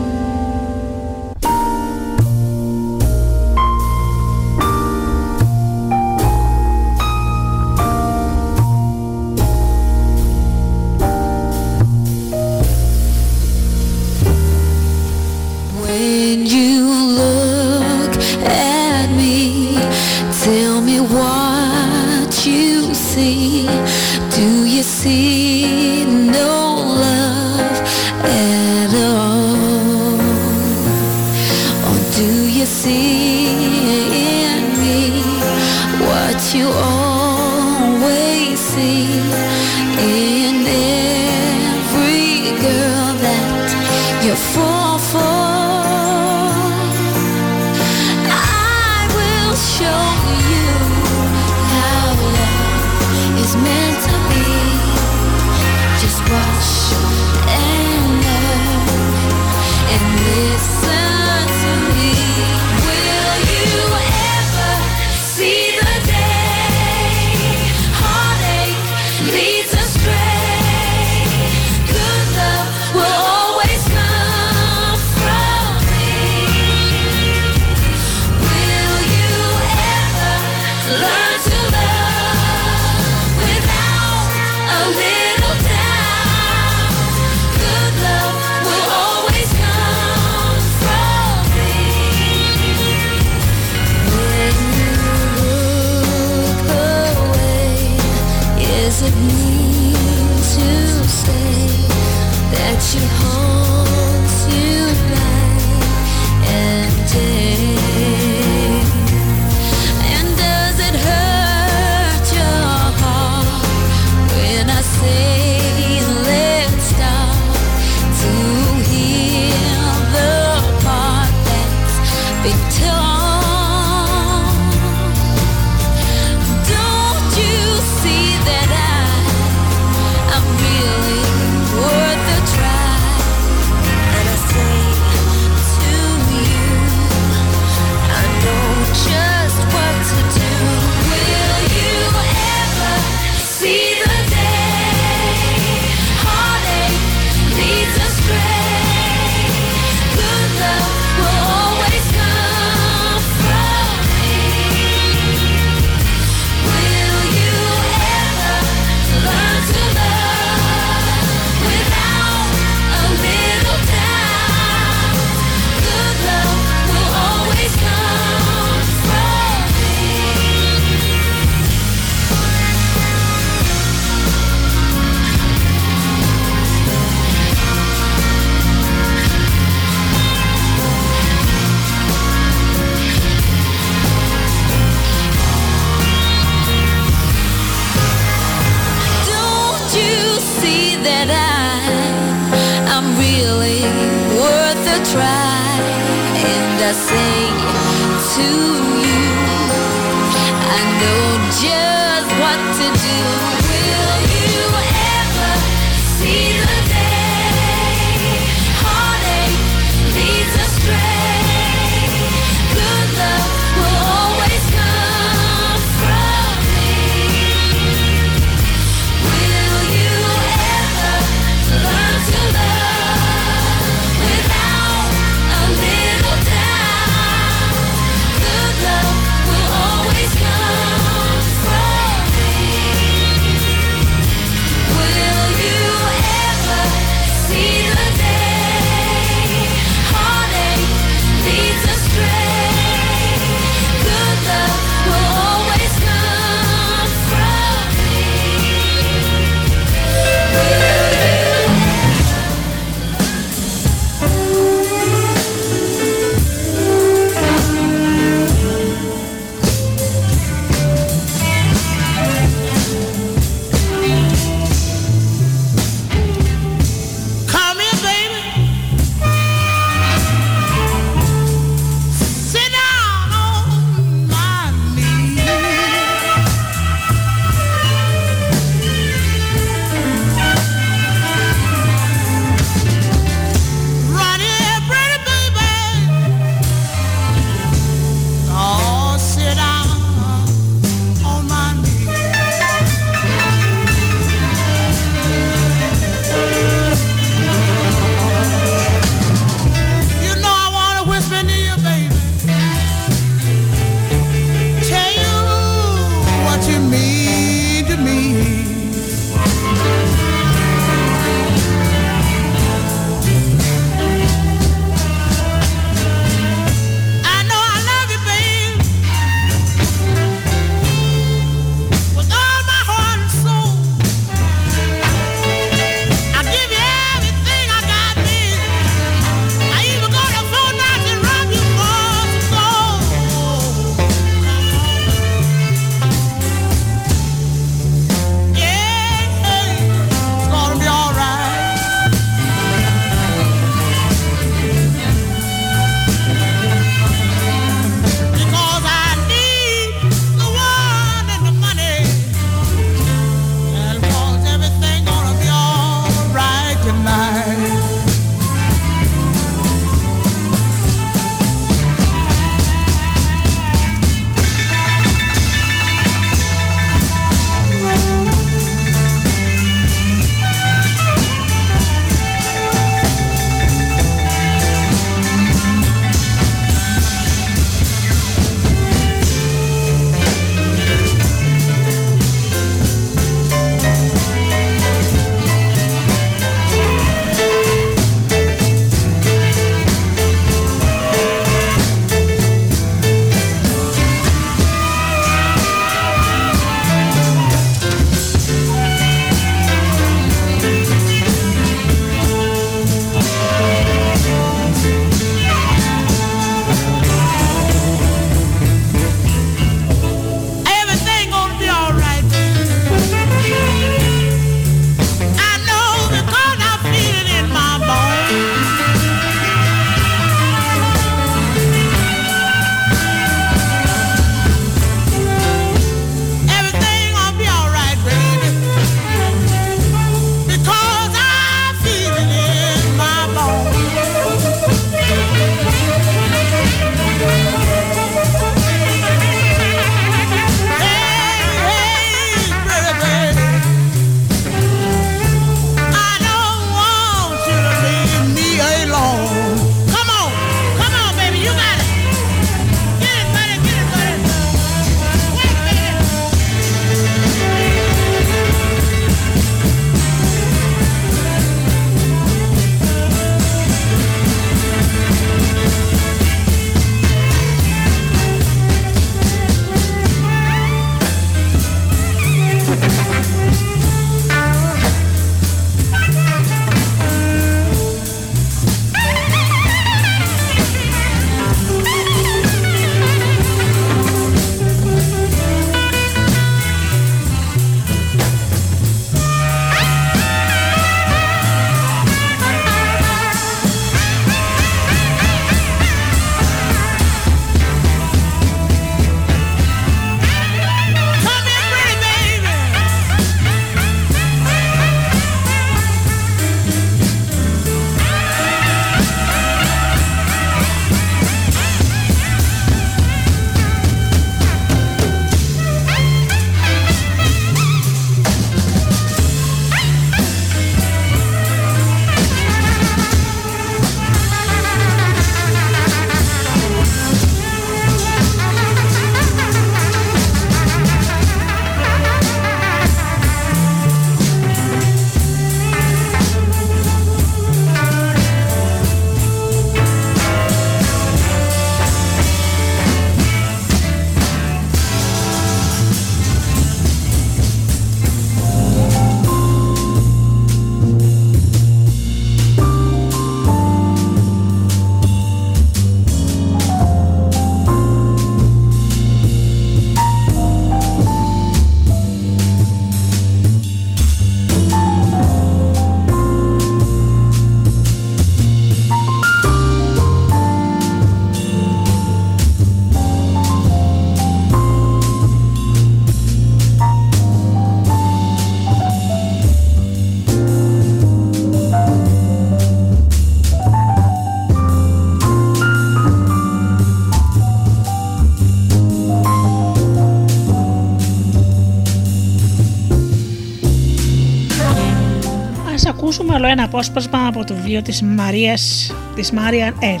S1: Απόσπασμα από το βιβλίο της Μαρίας, της Μάριαν Έρ.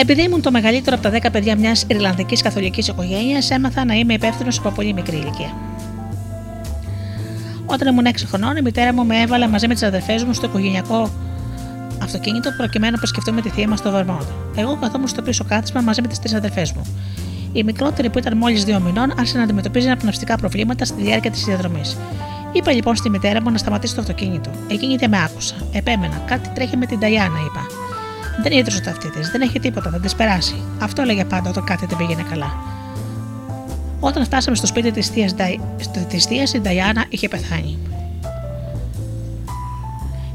S1: Επειδή ήμουν το μεγαλύτερο από τα 10 παιδιά μιας Ιρλανδικής καθολικής οικογένειας, έμαθα να είμαι υπεύθυνος από πολύ μικρή ηλικία. Όταν ήμουν 6 χρονών, η μητέρα μου με έβαλε μαζί με τις αδερφές μου στο οικογενειακό αυτοκίνητο προκειμένου να επισκεφτούμε τη θεία μας στο Βερμόντ. Εγώ καθόμουν στο πίσω κάθισμα μαζί με τις τρεις αδερφές μου. Η μικρότερη που ήταν μόλις δύο μηνών άρχισε να αντιμετωπίζει αναπνευστικά προβλήματα στη διάρκεια της διαδρομής. Είπα λοιπόν στη μητέρα μου να σταματήσει το αυτοκίνητο. Εκείνη δεν με άκουσα. Επέμενα. Κάτι τρέχει με την Ταϊάννα, είπα. Δεν ίδρυσε το αυτή τη, δεν έχει τίποτα, θα τη περάσει. Αυτό έλεγε πάντα όταν κάτι δεν πήγαινε καλά. Όταν φτάσαμε στο σπίτι της θείας, η Νταϊάννα είχε πεθάνει.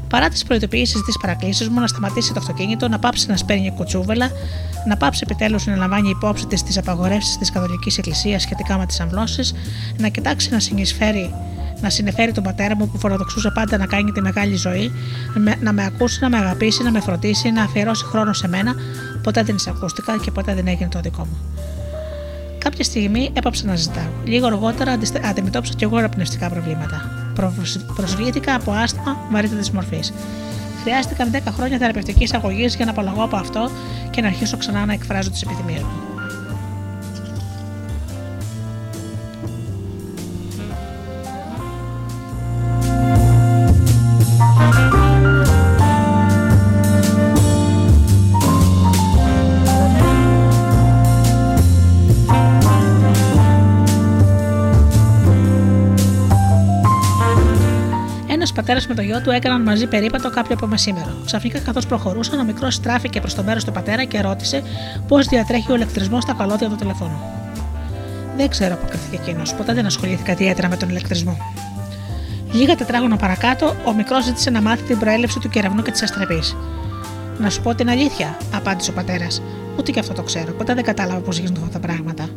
S1: Παρά τις προειδοποιήσεις της παρακλήσει μου να σταματήσει το αυτοκίνητο, να πάψει να σπέρνει κουτσούβελα, να πάψει επιτέλους να λαμβάνει υπόψη της τις απαγορεύσεις της Καθολικής Εκκλησίας σχετικά με τις αμβλώσεις, να κοιτάξει να συνεισφέρει να συνεφέρει τον πατέρα μου που φοροδοξούσε πάντα να κάνει τη μεγάλη ζωή, να με ακούσει, να με αγαπήσει, να με φροντίσει, να αφιερώσει χρόνο σε μένα, ποτέ δεν εισακούστηκα και ποτέ δεν έγινε το δικό μου. Κάποια στιγμή έπαψα να ζητάω. Λίγο αργότερα αντιμετώπισα κι εγώ αναπνευστικά προβλήματα. Προσβλήθηκα από άσθημα βαρύτερη μορφής. Χρειάστηκαν 10 χρόνια θεραπευτικής αγωγής για να απαλλαγώ από αυτό και να αρχίσω ξανά να εκφράζω τις επιθυμίες μου. Πατέρας με το γιο του έκαναν μαζί περίπατο κάποιο από μεσήμερο. Ξαφνικά, καθώς προχωρούσαν, ο μικρός στράφηκε προς το μέρος του πατέρα και ρώτησε πώς διατρέχει ο ηλεκτρισμός στα καλώδια του τηλεφώνου. Δεν ξέρω, αποκρίθηκε εκείνος. Ποτέ δεν ασχολήθηκα ιδιαίτερα με τον ηλεκτρισμό. Λίγα τετράγωνα παρακάτω, ο μικρός ζήτησε να μάθει την προέλευση του κεραυνού και της αστραπής. Να σου πω την αλήθεια, απάντησε ο πατέρας. Ούτε και αυτό το ξέρω. Ποτέ δεν κατάλαβα πώς γίνονται αυτά τα πράγματα.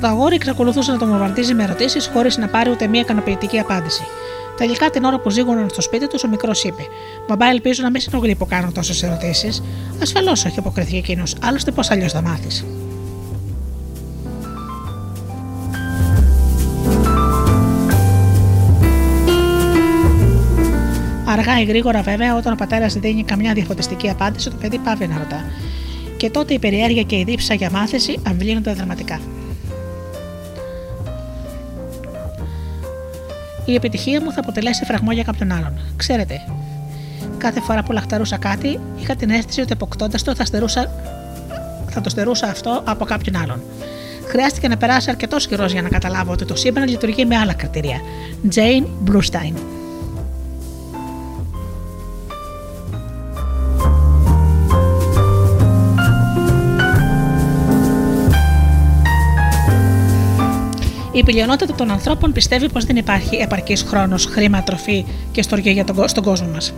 S1: Το αγόρι εξακολουθούσε να τον βομβαρδίζει με ερωτήσεις χωρίς να πάρει ούτε μία ικανοποιητική απάντηση. Τελικά την ώρα που ζήγωναν στο σπίτι τους, ο μικρός είπε: Μπαμπά, ελπίζω να μην συνογλεί που κάνω τόσες ερωτήσεις. Ασφαλώς όχι, αποκριθεί εκείνος. Άλλωστε, πώς αλλιώς θα μάθεις. Αργά ή γρήγορα, βέβαια, όταν ο πατέρας δίνει καμιά διαφωτιστική απάντηση, το παιδί πάβει να ρωτά. Και τότε η περιέργεια και η δίψα για μάθηση αμβλύνονται δραματικά. Η επιτυχία μου θα αποτελέσει φραγμό για κάποιον άλλον. Ξέρετε, κάθε φορά που λαχταρούσα κάτι, είχα την αίσθηση ότι αποκτώντας το θα, στερούσα, θα το στερούσα αυτό από κάποιον άλλον. Χρειάστηκε να περάσει αρκετός καιρός για να καταλάβω ότι το σύμπαν λειτουργεί με άλλα κριτήρια. Jane Bluestein. Η πλειονότητα των ανθρώπων πιστεύει πως δεν υπάρχει επαρκής χρόνος, χρήμα, τροφή και στοργία για τον, στον κόσμο μας.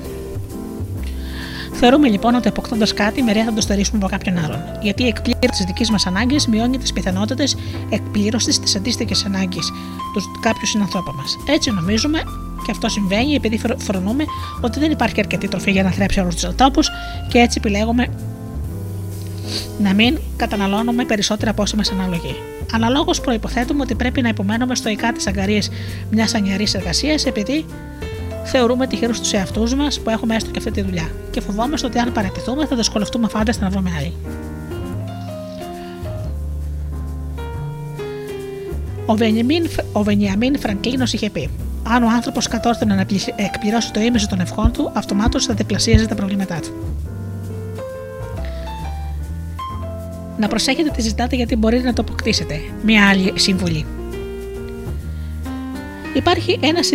S1: Θεωρούμε λοιπόν ότι αποκτώντας κάτι, μεριά θα το στερήσουμε από κάποιον άλλον. Γιατί η εκπλήρωση της δικής μας ανάγκης μειώνει τις πιθανότητες εκπλήρωσης της αντίστοιχης ανάγκης του κάποιου συνανθρώπου μας. Έτσι νομίζουμε και αυτό συμβαίνει επειδή φρονούμε ότι δεν υπάρχει αρκετή τροφή για να θρέψει όλους τους ανθρώπου και έτσι επιλέγουμε να μην καταναλώνουμε περισσότερα από όσα μας αναλογεί. Αναλόγω, προποθέτουμε ότι πρέπει να υπομένουμε στοικά τις αγκαρίες μιας ανιαρής εργασίας, επειδή θεωρούμε τυχερού τους εαυτούς μας που έχουμε έστω και αυτή τη δουλειά. Και φοβόμαστε ότι αν παρατηθούμε θα δυσκολευτούμε φάνταστα να βρούμε άλλη. Ο, Βενιαμίν, ο Βενιαμίν Φραγκλίνο είχε πει: Αν ο άνθρωπος κατόρθωνε να εκπληρώσει το ίμιση των ευχών του, αυτομάτως θα διπλασίαζε τα προβλήματά του. Να προσέχετε τι ζητάτε γιατί μπορείτε να το αποκτήσετε. Μία άλλη συμβουλή. Υπάρχει ένας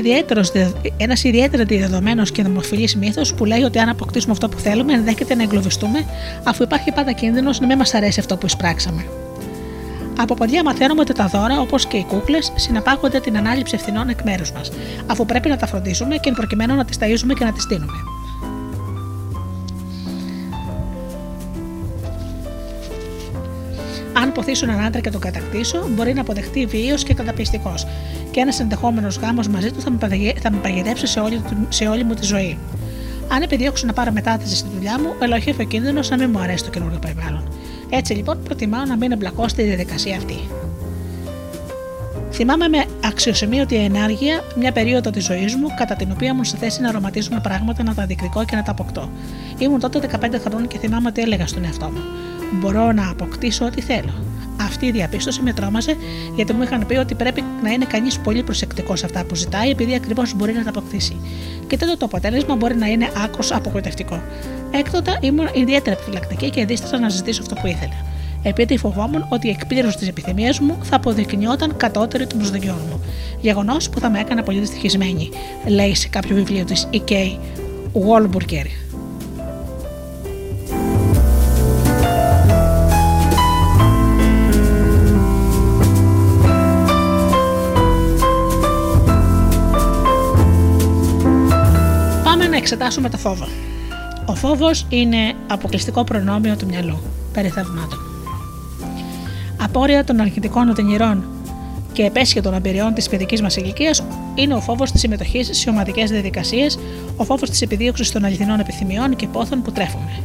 S1: ένας ιδιαίτερα διδεδομένο και δημοφιλή μύθος που λέει ότι αν αποκτήσουμε αυτό που θέλουμε, ενδέχεται να εγκλωβιστούμε, αφού υπάρχει πάντα κίνδυνος να μην μας αρέσει αυτό που εισπράξαμε. Από ποδιά μαθαίνουμε ότι τα δώρα, όπως και οι κούκλες, συνεπάγονται την ανάληψη ευθυνών εκ μέρους μας, αφού πρέπει να τα φροντίσουμε και προκειμένου να τις ταΐζουμε και να τις δίνουμε. Αν ποθήσω έναν άντρα και τον κατακτήσω, μπορεί να αποδεχτεί βίαιο και καταπιστικό, και ένας ενδεχόμενος γάμος μαζί του θα με, παγιδεύσει σε όλη, σε όλη μου τη ζωή. Αν επιδιώξω να πάρω μετάθεση στη δουλειά μου, ελοχεύει ο κίνδυνος να μην μου αρέσει το καινούργιο περιβάλλον. Έτσι λοιπόν, προτιμάω να μην εμπλακώ στη διαδικασία αυτή. Θυμάμαι με αξιοσημείωτη ενέργεια μια περίοδο της ζωής μου κατά την οποία ήμουν σε θέση να αρωματίζουμε πράγματα, να τα διεκδικώ και να τα αποκτώ. Ήμουν τότε 15 χρόνων και θυμάμαι ότι έλεγα στον εαυτό μου: Μπορώ να αποκτήσω ό,τι θέλω. Αυτή η διαπίστωση με τρόμαζε γιατί μου είχαν πει ότι πρέπει να είναι κανείς πολύ προσεκτικός σε αυτά που ζητάει, επειδή ακριβώς μπορεί να τα αποκτήσει. Και τότε το αποτέλεσμα μπορεί να είναι άκρος απογοητευτικό. Έκτοτε ήμουν ιδιαίτερα επιφυλακτική και δίστασα να ζητήσω αυτό που ήθελα. Επειδή φοβόμουν ότι η εκπλήρωση της επιθυμίας μου θα αποδεικνυόταν κατώτερη των προσδοκιών μου. Γεγονός που θα με έκανε πολύ δυστυχισμένη, λέει σε κάποιο βιβλίο της E.K. Walburger. Εξετάσουμε το φόβο. Ο φόβος είναι αποκλειστικό προνόμιο του μυαλού, περί θαυμάτων. Απόρρια των αρχιτικών οδυνηρών και επέσχε των εμπειριών της παιδικής μας ηλικίας είναι ο φόβος της συμμετοχής σε ομαδικές διαδικασίες, ο φόβος της επιδίωξης των αληθινών επιθυμιών και πόθων που τρέφουμε.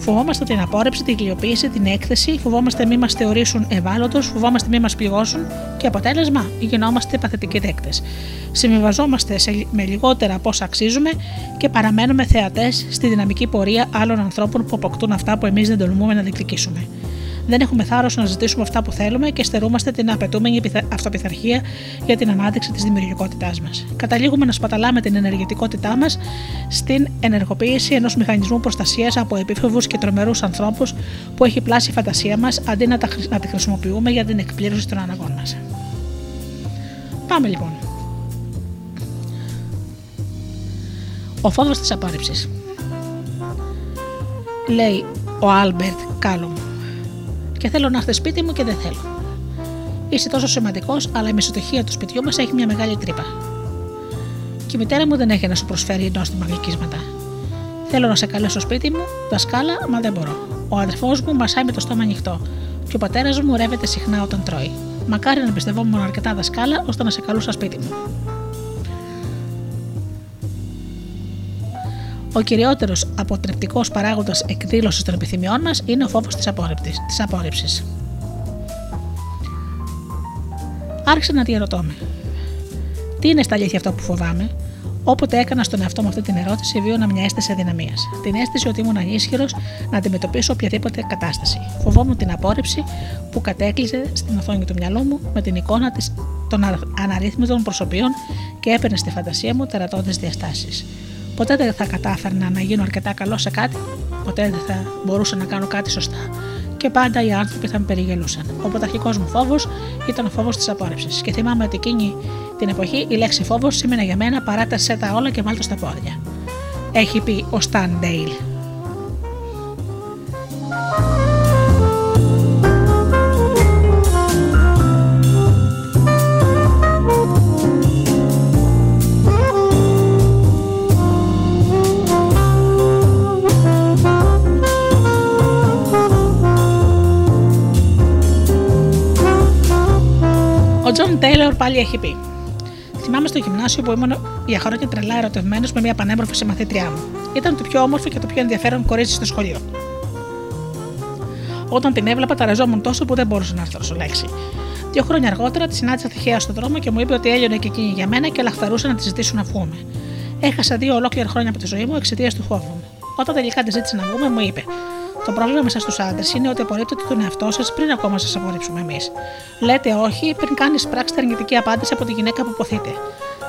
S1: Φοβόμαστε την απόρρεψη, την κλειοποίηση, την έκθεση, φοβόμαστε μη μας θεωρήσουν ευάλωτους, φοβόμαστε μη μας πληγώσουν και αποτέλεσμα γινόμαστε παθητικοί δέκτες. Συμβιβαζόμαστε με λιγότερα από όσα αξίζουμε και παραμένουμε θεατές στη δυναμική πορεία άλλων ανθρώπων που αποκτούν αυτά που εμείς δεν τολμούμε να διεκδικήσουμε δεν έχουμε θάρρος να ζητήσουμε αυτά που θέλουμε και στερούμαστε την απαιτούμενη αυτοπιθαρχία για την ανάδειξη της δημιουργικότητάς μας. Καταλήγουμε να σπαταλάμε την ενεργητικότητά μας στην ενεργοποίηση ενός μηχανισμού προστασίας από επίφοβους και τρομερούς ανθρώπους που έχει πλάσει η φαντασία μας αντί να, τα, να τη χρησιμοποιούμε για την εκπλήρωση των αναγκών μας. Πάμε λοιπόν. Ο φόβος της απόρριψης. Λέει ο Άλμπερτ Κάλουμ και θέλω να έρθει σπίτι μου και δεν θέλω. Είσαι τόσο σημαντικός, αλλά η μεσοτοιχία του σπιτιού μας έχει μια μεγάλη τρύπα. Και η μητέρα μου δεν έχει να σου προσφέρει νόστιμα γλυκίσματα. Θέλω να σε καλέσω σπίτι μου, δασκάλα, μα δεν μπορώ. Ο αδερφός μου μασάει με το στόμα ανοιχτό και ο πατέρας μου ρεύεται συχνά όταν τρώει. Μακάρι να σ' εμπιστευόμουν αρκετά δασκάλα ώστε να σε καλούσα σπίτι μου. Ο κυριότερος αποτρεπτικός παράγοντας εκδήλωσης των επιθυμιών μας είναι ο φόβος της απόρριψης. Άρχισα να διαρωτώ με. Τι είναι στα αλήθεια αυτό που φοβάμαι, Όποτε έκανα στον εαυτό μου αυτή την ερώτηση, βίωνα μια αίσθηση αδυναμίας. Την αίσθηση ότι ήμουν ανίσχυρος να αντιμετωπίσω οποιαδήποτε κατάσταση. Φοβόμουν την απόρριψη που κατέκλυζε στην οθόνη του μυαλού μου με την εικόνα της, των αναρρύθμιτων προσωπείων και έπαιρνε στη φαντασία μου τερατώδε διαστάσεις. Ποτέ δεν θα κατάφερνα να γίνω αρκετά καλό σε κάτι, ποτέ δεν θα μπορούσα να κάνω κάτι σωστά και πάντα οι άνθρωποι θα με περιγελούσαν. Ο πρωταρχικό μου φόβος ήταν ο φόβος της απόρριψης. Και θυμάμαι ότι εκείνη την εποχή η λέξη φόβος σήμαινε για μένα παράτασε τα όλα και βάλτε στα πόδια. Έχει πει ο Σταν Ντέιλ. Τζον Τέιλορ πάλι έχει πει. Θυμάμαι στο γυμνάσιο που ήμουν για χρόνια τρελά ερωτευμένος με μια πανέμορφη συμμαθήτριά μου. Ήταν το πιο όμορφο και το πιο ενδιαφέρον κορίτσι στο σχολείο. Όταν την έβλεπα, ταραζόμουν τόσο που δεν μπορούσα να αρθρώσω λέξη. Δύο χρόνια αργότερα τη συνάντησα τυχαία στον δρόμο και μου είπε ότι έλειωνε και εκείνη για μένα και λαχταρούσε να της ζητήσω να βγούμε. Έχασα δύο ολόκληρα χρόνια από τη ζωή μου εξαιτίας του φόβου μου. Όταν τελικά της ζήτησα να βγούμε, μου είπε: το πρόβλημα με σας τους άντρες είναι ότι απορρίπτετε τον εαυτό σας πριν ακόμα σας απορρίψουμε εμείς. Λέτε όχι πριν κάνει πράξη αρνητική απάντηση από τη γυναίκα που ποθείτε.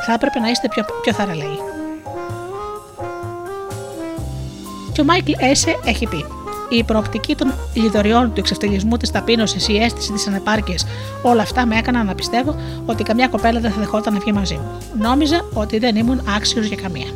S1: Θα έπρεπε να είστε πιο, πιο θαραλέοι. Και ο Μάικλ Έσε έχει πει: Η προοπτική των λιδωριών, του εξευτελισμού, της ταπείνωσης, η αίσθηση της ανεπάρκειας, όλα αυτά με έκαναν να πιστεύω ότι καμιά κοπέλα δεν θα δεχόταν να βγει μαζί μου. Νόμιζα ότι δεν ήμουν άξιος για καμία.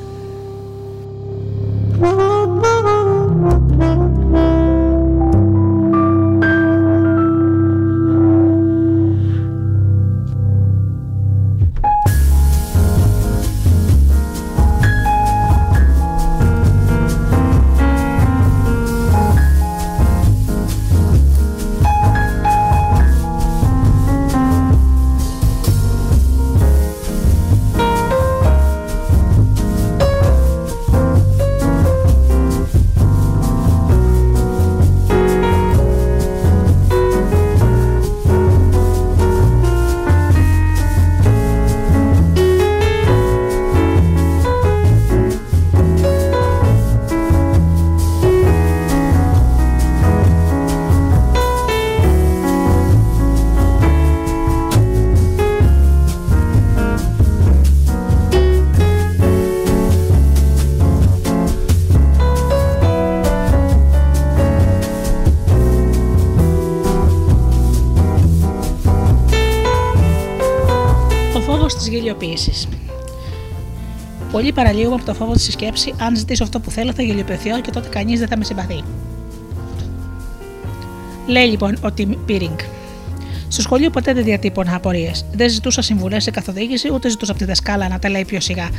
S1: Πολύ παραλύγουμε από το φόβο της σκέψης: Αν ζητήσω αυτό που θέλω, θα γελιοποιηθώ και τότε κανείς δεν θα με συμπαθεί. Λέει λοιπόν ο Τιμ Πίρινγκ. Στο σχολείο ποτέ δεν διατύπωνα απορίες. Δεν ζητούσα συμβουλές σε καθοδήγηση, ούτε ζητούσα από τη δασκάλα να τα λέει πιο σιγά,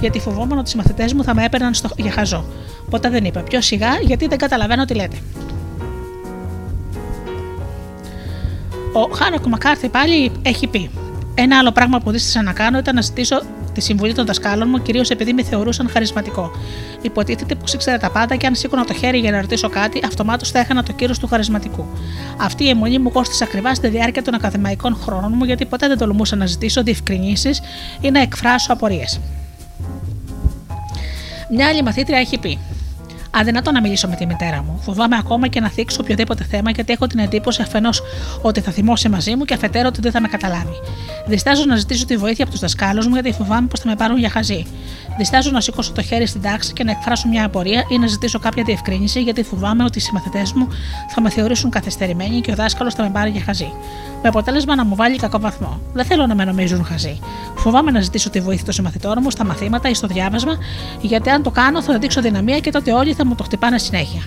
S1: γιατί φοβόμουν ότι οι μαθητές μου θα με έπαιρναν στο... για χαζό. Ποτέ δεν είπα πιο σιγά, γιατί δεν καταλαβαίνω τι λέτε. Ο Χάνοκ Μακάρθι πάλι έχει πει: Ένα άλλο πράγμα που δίστησα να κάνω ήταν να ζητήσω τη συμβουλή των δασκάλων μου, κυρίως επειδή με θεωρούσαν χαρισματικό. Υποτίθεται πως ήξερα τα πάντα και αν σήκωνα το χέρι για να ρωτήσω κάτι, αυτομάτως θα έχανα το κύριο του χαρισματικού. Αυτή η αιμονή μου κόστησε ακριβά στη διάρκεια των ακαδημαϊκών χρόνων μου, γιατί ποτέ δεν τολμούσα να ζητήσω διευκρινήσεις ή να εκφράσω απορίες. Μια άλλη μαθήτρια έχει πει: Αδυνατό να μιλήσω με τη μητέρα μου. Φοβάμαι ακόμα και να θίξω οποιοδήποτε θέμα γιατί έχω την εντύπωση αφενός ότι θα θυμώσει μαζί μου και αφετέρου ότι δεν θα με καταλάβει. Διστάζω να ζητήσω τη βοήθεια από τους δασκάλους μου γιατί φοβάμαι πως θα με πάρουν για χαζή. Διστάζω να σηκώσω το χέρι στην τάξη και να εκφράσω μια απορία ή να ζητήσω κάποια διευκρίνηση γιατί φοβάμαι ότι οι συμμαθητές μου θα με θεωρήσουν καθυστερημένοι και ο δάσκαλος θα με πάρει για χαζή. Με αποτέλεσμα να μου βάλει κακό βαθμό. Δεν θέλω να με νομίζουν χαζή. Φοβάμαι να ζητήσω τη βοήθεια των συμμαθητών μου στα μαθήματα ή στο διάβασμα, γιατί αν το κάνω θα δείξω δυναμία και τότε όλοι θα μου το χτυπάνε συνέχεια.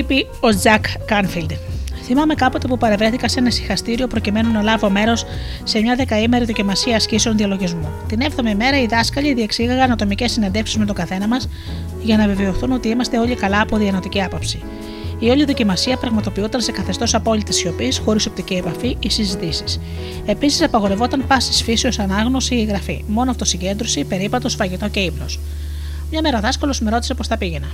S1: Έχει πει ο Τζακ Κάνφιλντ. Θυμάμαι κάποτε που παρευρέθηκα σε ένα συγχαστήριο προκειμένου να λάβω μέρος σε μια δεκαήμερη δοκιμασία ασκήσεων διαλογισμού. Την 7η μέρα οι δάσκαλοι διεξήγαγαν ατομικές συνεντεύξεις με τον καθένα μας για να βεβαιωθούν ότι είμαστε όλοι καλά από διανοτική άποψη. Η όλη δοκιμασία πραγματοποιόταν σε καθεστώς απόλυτης σιωπής, χωρίς οπτική επαφή ή συζητήσεις. Επίσης, απαγορευόταν πάσης φύσεως ανάγνωση ή γραφή, μόνο αυτοσυγκέντρωση, περίπατος, φαγητό και ύπνος. Μια μέρα ο δάσκαλος με ρώτησε πώς τα πήγαινα.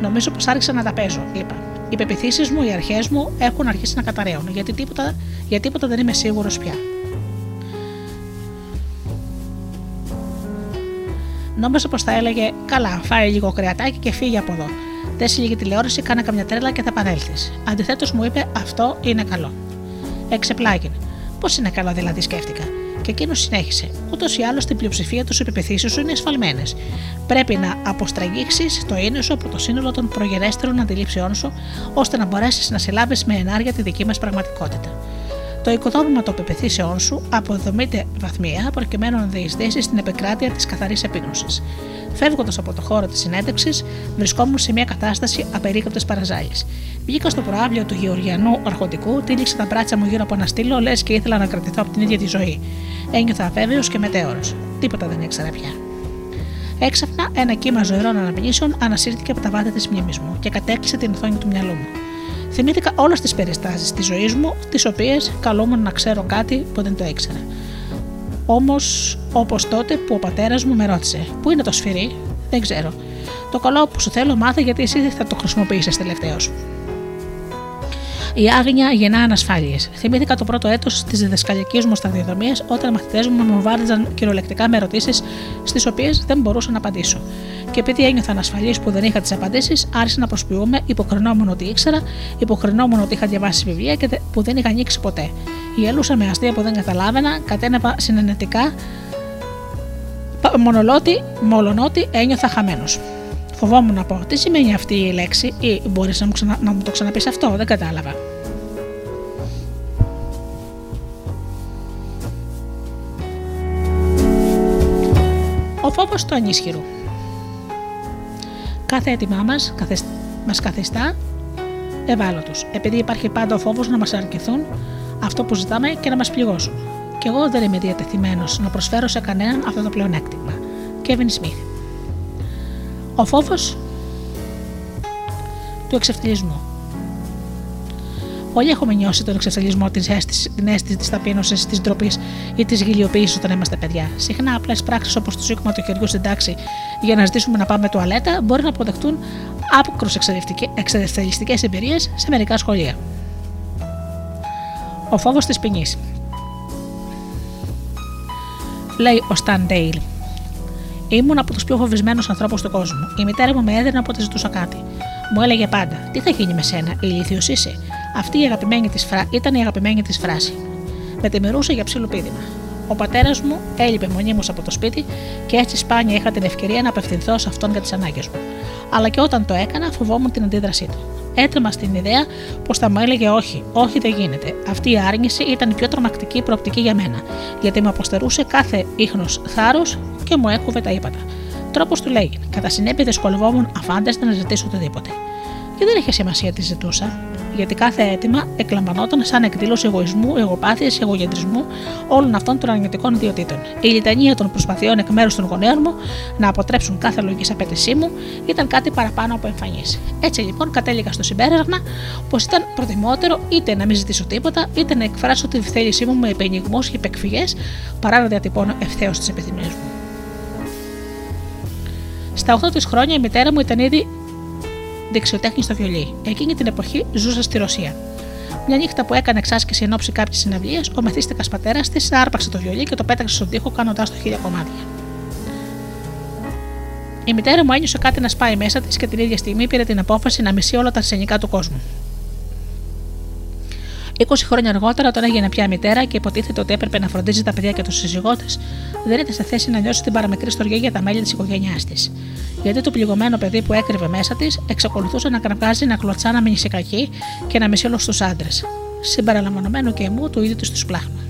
S1: Νομίζω πως άρχισα να τα παίζω, είπα. Οι πεπιθήσεις μου, οι αρχές μου έχουν αρχίσει να καταραίουν, γιατί τίποτα, για τίποτα δεν είμαι σίγουρος πια. Νόμιζα πως θα έλεγε: Καλά, φάει λίγο κρεατάκι και φύγει από εδώ. Δέσει λίγη τηλεόραση, κάνε καμιά τρέλα και θα επανέλθει. Αντιθέτως μου είπε: Αυτό είναι καλό. Εξεπλάγει. Πώς είναι καλό δηλαδή, σκέφτηκα. Και εκείνος συνέχισε. Ούτως ή άλλως στην πλειοψηφία τους οι πεπιθήσει σου είναι ασφαλμένε. Πρέπει να αποστραγγίξεις το είναι σου από το σύνολο των προγενέστερων αντιλήψεών σου, ώστε να μπορέσεις να σε λάβει με ενάρια τη δική μας πραγματικότητα. Το οικοδόμημα των πεπιθήσεών σου αποδομείται βαθμία προκειμένου να διεισδύσεις στην επικράτεια της καθαρής επίγνωσης. Φεύγοντας από το χώρο της συνέντευξης, βρισκόμουν σε μια κατάσταση απερίκοπτες παραζάλη. Βγήκα στο προάβλιο του Γεωργιανού Αρχοντικού, τύλιξα τα μπράτσα μου γύρω από ένα στήλο, λες και ήθελα να κρατηθώ από την ίδια τη ζωή. Ένιωθα αβέβαιος και μετέωρος. Τίποτα δεν ήξερα πια. Έξαφνα ένα κύμα ζωηρών αναμνήσεων ανασύρθηκε από τα βάθη της μνήμης μου και κατέκλυσε την οθόνη του μυαλού μου. Θυμήθηκα όλες τις περιστάσεις της ζωής μου, τις οποίες καλούμουν να ξέρω κάτι που δεν το ήξερα. Όμως, όπως τότε που ο πατέρας μου με ρώτησε: Πού είναι το σφυρί, δεν ξέρω. Το καλό που σου θέλω μάθε γιατί εσύ θα το χρησιμοποιήσεις τελευταίο. Η άγνοια γεννά ανασφάλειες. Θυμήθηκα το πρώτο έτος της διδασκαλικής μου σταδιοδρομίας όταν οι μαθητές μου με βάρδιζαν κυριολεκτικά με ερωτήσεις στις οποίες δεν μπορούσα να απαντήσω. Και επειδή ένιωθα ανασφαλής που δεν είχα τις απαντήσεις, άρχισα να προσποιούμε, υποκρινόμουν ότι ήξερα, υποκρινόμουν ότι είχα διαβάσει βιβλία και που δεν είχα ανοίξει ποτέ. Γελούσα με αστεία που δεν καταλάβαινα, κατένευα συνενετικά, μονολότι, μολονότι ένιωθα χαμένος. Φοβόμουν να πω τι σημαίνει αυτή η λέξη ή μπορείς να, μου ξανα... να μου το ξαναπείς αυτό, δεν κατάλαβα. Ο φόβος του ανίσχυρου. Κάθε έτοιμά μας μας καθιστά ευάλωτους, επειδή υπάρχει πάντα ο φόβος να μας αρκεθούν αυτό που ζητάμε και να μας πληγώσουν. Και εγώ δεν είμαι διατεθειμένος να προσφέρω σε κανέναν αυτό το πλεονέκτημα. Kevin Smith. Ο φόβος του εξευτελισμού. Όλοι έχουμε νιώσει τον εξευτελισμό, την αίσθηση, την αίσθηση της ταπείνωσης, της ντροπής ή της γελιοποίησης όταν είμαστε παιδιά. Συχνά απλές πράξεις όπως το σήκωμα του χεριού στην τάξη για να ζητήσουμε να πάμε τουαλέτα μπορεί να αποδεχτούν άποκρου εξευτελιστικέ εμπειρίες σε μερικά σχολεία. Ο φόβος της ποινής. Λέει ο Σταν Ντέιλ. Ήμουν από τους πιο φοβισμένους ανθρώπους του κόσμου. Η μητέρα μου με έδερνε όποτε ζητούσα κάτι. Μου έλεγε πάντα: Τι θα γίνει με σένα, ηλίθιος είσαι; Αυτή η αγαπημένη της φρα... ήταν η αγαπημένη της φράση. Με τιμηρούσε για ψήλο πίδημα. Ο πατέρας μου έλειπε μονίμως από το σπίτι και έτσι σπάνια είχα την ευκαιρία να απευθυνθώ σε αυτόν για τις ανάγκες μου. Αλλά και όταν το έκανα, φοβόμουν την αντίδρασή του. Έτρεμα στην ιδέα πως θα μου έλεγε όχι, όχι δεν γίνεται. Αυτή η άρνηση ήταν η πιο τρομακτική προοπτική για μένα, γιατί με αποστερούσε κάθε ίχνος θάρρος και μου έκουβε τα ύπατα. Τρόπος του λέγει. Κατά συνέπεια δυσκολευόμουν αφάνταστα να ζητήσω οτιδήποτε. Και δεν είχε σημασία τι ζητούσα, γιατί κάθε αίτημα εκλαμβανόταν σαν εκδήλωση εγωισμού, εγωπάθειας, εγωγεντρισμού όλων αυτών των αρνητικών ιδιωτήτων. Η λιτανία των προσπαθειών εκ μέρους των γονέων μου να αποτρέψουν κάθε λογική απέτησή μου ήταν κάτι παραπάνω από εμφανής. Έτσι λοιπόν κατέληγα στο συμπέρασμα πως ήταν προτιμότερο είτε να μην ζητήσω τίποτα, είτε να εκφράσω τη θέλησή μου με επενιγμούς και επεκφυγές παρά να διατυπώνω ευθέως τις επιθυμίες μου. Στα 8 της χρόνια η μητέρα μου ήταν ήδη δεξιοτέχνη στο βιολί. Εκείνη την εποχή ζούσα στη Ρωσία. Μια νύχτα που έκανε εξάσκηση εν ώψη κάποιες συναυλίες, ο μεθύστηκα πατέρας της άρπαξε το βιολί και το πέταξε στον τοίχο κάνοντάς το χίλια κομμάτια. Η μητέρα μου ένιωσε κάτι να σπάει μέσα της και την ίδια στιγμή πήρε την απόφαση να μισεί όλα τα αρσενικά του κόσμου. 20 χρόνια αργότερα, όταν έγινε πια μητέρα και υποτίθεται ότι έπρεπε να φροντίζει τα παιδιά και τους σύζυγό της, δεν ήταν σε θέση να νιώσει την παραμικρή στοργή για τα μέλη της οικογένειάς της. Γιατί το πληγωμένο παιδί που έκρυβε μέσα της εξακολουθούσε να κραυγάζει, να κλωτσά, να μείνει σε κακή και να μισεί όλους τους άντρες. Συμπεριλαμβανομένου και μου του ίδιου τους πλάχνου.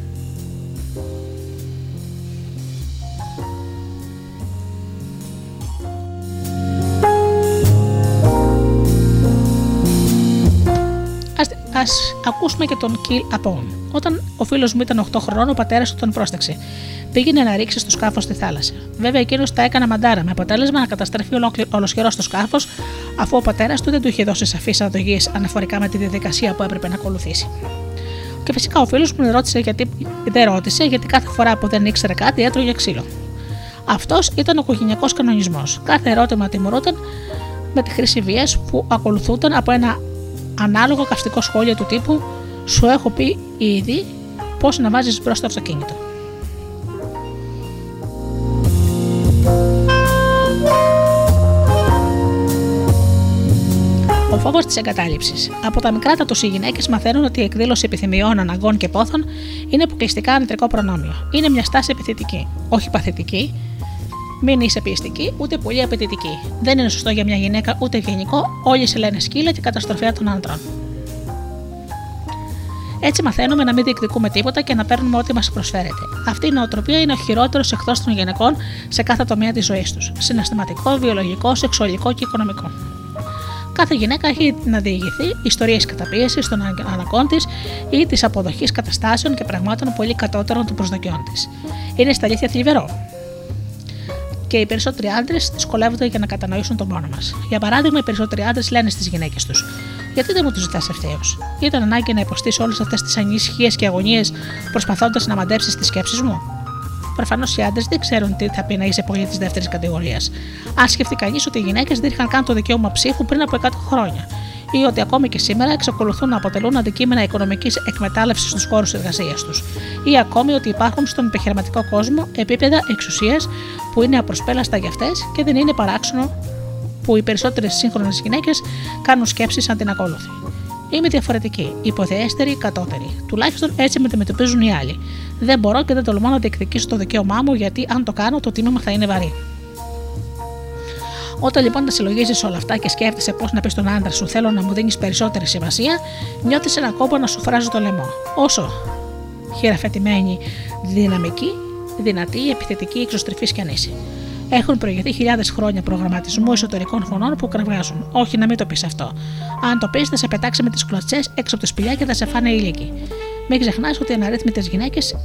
S1: Ακούσουμε και τον Κιλ Απόν. Όταν ο φίλος μου ήταν 8 χρονών, ο πατέρας του τον πρόσταξε. Πήγαινε να ρίξει το σκάφος στη θάλασσα. Βέβαια, εκείνος τα έκανε μαντάρα, με αποτέλεσμα να καταστρέφει ολοσχερός το σκάφος, αφού ο πατέρας του δεν του είχε δώσει σαφείς αναδογίε αναφορικά με τη διαδικασία που έπρεπε να ακολουθήσει. Και φυσικά ο φίλος μου ρώτησε γιατί, δεν ρώτησε, γιατί κάθε φορά που δεν ήξερε κάτι έτρωγε ξύλο. Αυτός ήταν ο οικογενειακός κανονισμός. Κάθε ερώτημα τιμωρούταν με τη χρήση βία που ακολουθούταν από ένα ανάλογο καυστικό σχόλιο του τύπου Σου έχω πει ήδη πώς να βάζεις μπροστά το αυτοκίνητο. Ο φόβος της εγκατάλειψης. Από τα μικρά του οι γυναίκες μαθαίνουν ότι η εκδήλωση επιθυμιών, αναγκών και πόθων είναι αποκλειστικά ανητρικό προνόμιο. Είναι μια στάση επιθετική, όχι παθητική, μην είσαι πιεστική ούτε πολύ απαιτητική. Δεν είναι σωστό για μια γυναίκα ούτε γενικό, όλοι σε λένε σκύλα και καταστροφέα των άντρων. Έτσι μαθαίνουμε να μην διεκδικούμε τίποτα και να παίρνουμε ό,τι μας προσφέρεται. Αυτή η νοοτροπία είναι ο χειρότερος εχθρός των γυναικών σε κάθε τομέα της ζωής τους. Συναισθηματικό, βιολογικό, σεξουαλικό και οικονομικό. Κάθε γυναίκα έχει να διηγηθεί ιστορίες καταπίεσης των αναγκών της ή της αποδοχής καταστάσεων και πραγμάτων πολύ κατώτερων των προσδοκιών της. Είναι στα αλήθεια θλιβερό και οι περισσότεροι άντρες δυσκολεύονται για να κατανοήσουν τον πόνο μας. Για παράδειγμα, οι περισσότεροι άντρες λένε στις γυναίκες τους: Γιατί δεν μου του ζητάς ευθέως; Ήταν ανάγκη να υποστείς όλες αυτές τις ανησυχίες και αγωνίες προσπαθώντας να μαντέψεις τις σκέψεις μου; Προφανώς οι άντρες δεν ξέρουν τι θα πει να είσαι πολίτη δεύτερης κατηγορίας. Αν σκεφτεί κανείς ότι οι γυναίκες δεν είχαν καν το δικαίωμα ψήφου πριν από 100 χρόνια ή ότι ακόμη και σήμερα εξακολουθούν να αποτελούν αντικείμενα οικονομικής εκμετάλλευσης στους χώρους εργασίας τους, ή ακόμη ότι υπάρχουν στον επιχειρηματικό κόσμο επίπεδα εξουσίας που είναι απροσπέλαστα για αυτές και δεν είναι παράξενο που οι περισσότερες σύγχρονες γυναίκες κάνουν σκέψεις σαν την ακόλουθη. Είμαι διαφορετική, υποθεέστερη, κατώτερη. Τουλάχιστον έτσι με αντιμετωπίζουν οι άλλοι. Δεν μπορώ και δεν τολμώ να διεκδικήσω το δικαίωμά μου γιατί αν το κάνω το τίμημα θα είναι βαρύ. Όταν λοιπόν τα συλλογίζεις όλα αυτά και σκέφτεσαι πώς να πεις στον άντρα σου θέλω να μου δίνεις περισσότερη σημασία, νιώθεις ένα κόμπο να σου φράζει το λαιμό. Όσο χειραφετημένη, δυναμική, δυνατή, επιθετική, εξωστρεφής κι αν είσαι. Έχουν προηγηθεί χιλιάδες χρόνια προγραμματισμού εσωτερικών φωνών που κραυγάζουν. Όχι να μην το πεις αυτό. Αν το πεις, θα σε πετάξει με τις κλωτσές έξω από τη σπηλιά και θα σε φάνε ηλίκη. Μην ξεχνάς ότι οι αναρρύθμιτες γυναίκες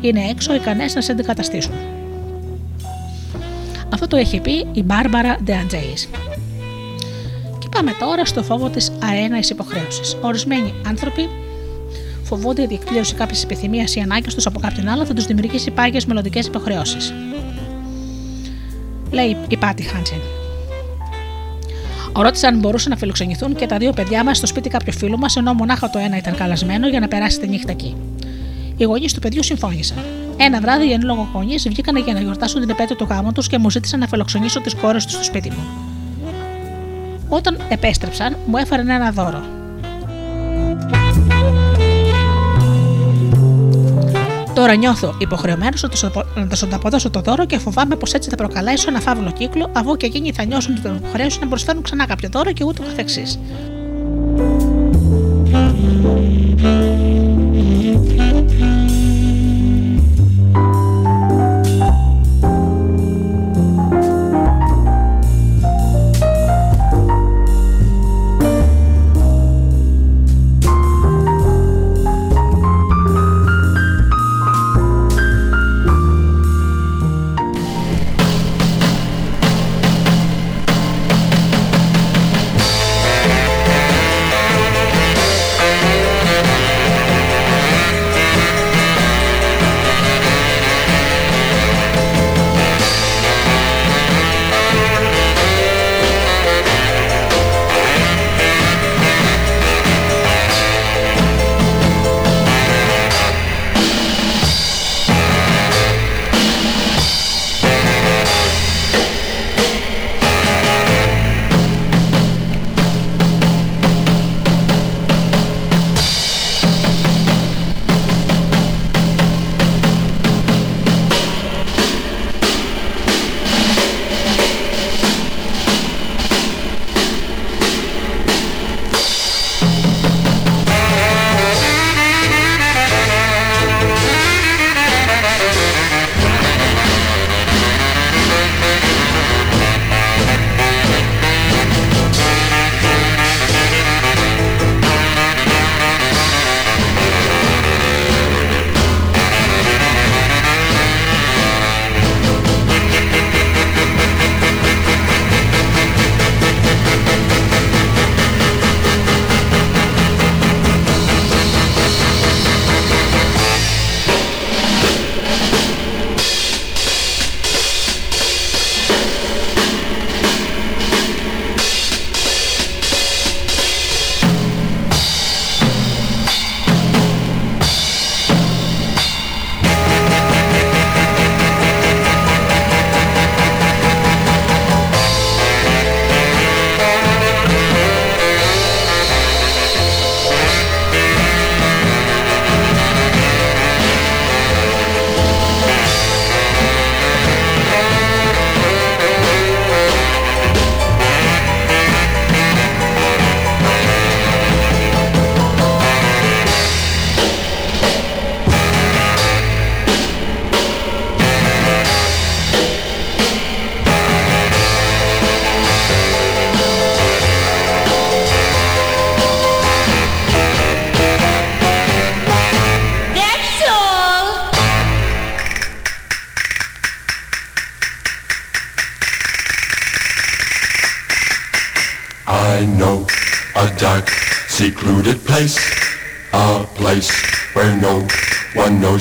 S1: είναι έξω ικανές να σε αντικαταστήσουν. Αυτό το έχει πει η Μπάρμπαρα Ντεαντζέη. Και πάμε τώρα στο φόβο της αέναης υποχρέωσης. Ορισμένοι άνθρωποι φοβούνται η διεκπλήρωση κάποια επιθυμίας ή ανάγκης τους από κάποιον άλλο θα τους δημιουργήσει πάγιες μελλοντικές υποχρεώσεις. Λέει η Πάτη Χάντσεν. Ρώτησε αν μπορούσαν να φιλοξενηθούν και τα δύο παιδιά μας στο σπίτι κάποιου φίλου μας, ενώ μονάχα το ένα ήταν καλασμένο για να περάσει τη νύχτα εκεί. Οι γονείς του παιδιού συμφώνησαν. Ένα βράδυ οι εν λόγω γονείς βγήκαν για να γιορτάσουν την επέτειο του γάμου τους και μου ζήτησαν να φιλοξενήσω τις κόρες τους στο σπίτι μου. Όταν επέστρεψαν, μου έφεραν ένα δώρο. Τώρα νιώθω υποχρεωμένος να του ανταποδώσω το δώρο και φοβάμαι πως έτσι θα προκαλέσω ένα φαύλο κύκλο, αφού και εκείνοι θα νιώσουν την υποχρέωση να προσφέρουν ξανά κάποιο δώρο και ούτω
S3: καθεξής.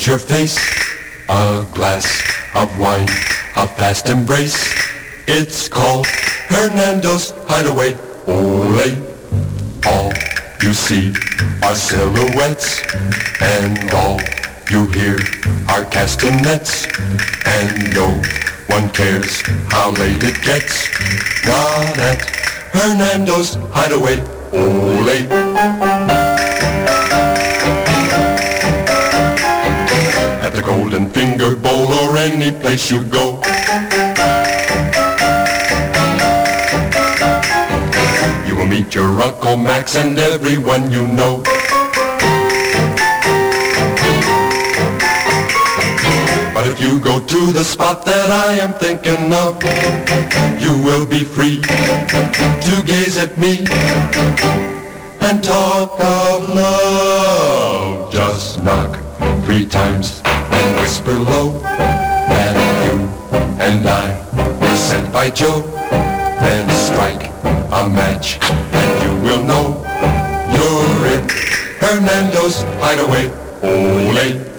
S3: Your face. A glass of wine, a fast embrace. It's called Hernando's Hideaway. Ole. All you see are silhouettes, and all you hear are castanets. And no one cares how late it gets. Not at Hernando's Hideaway. Ole. Golden Finger Bowl or any place you go. You will meet your Uncle Max and everyone you know. But if you go to the spot that I am thinking of, you will be free to gaze at me and talk of love. Just knock three times whisper low that you and I
S4: were sent by Joe. Then strike a match and you will know you're in Hernando's hideaway.
S1: Ole.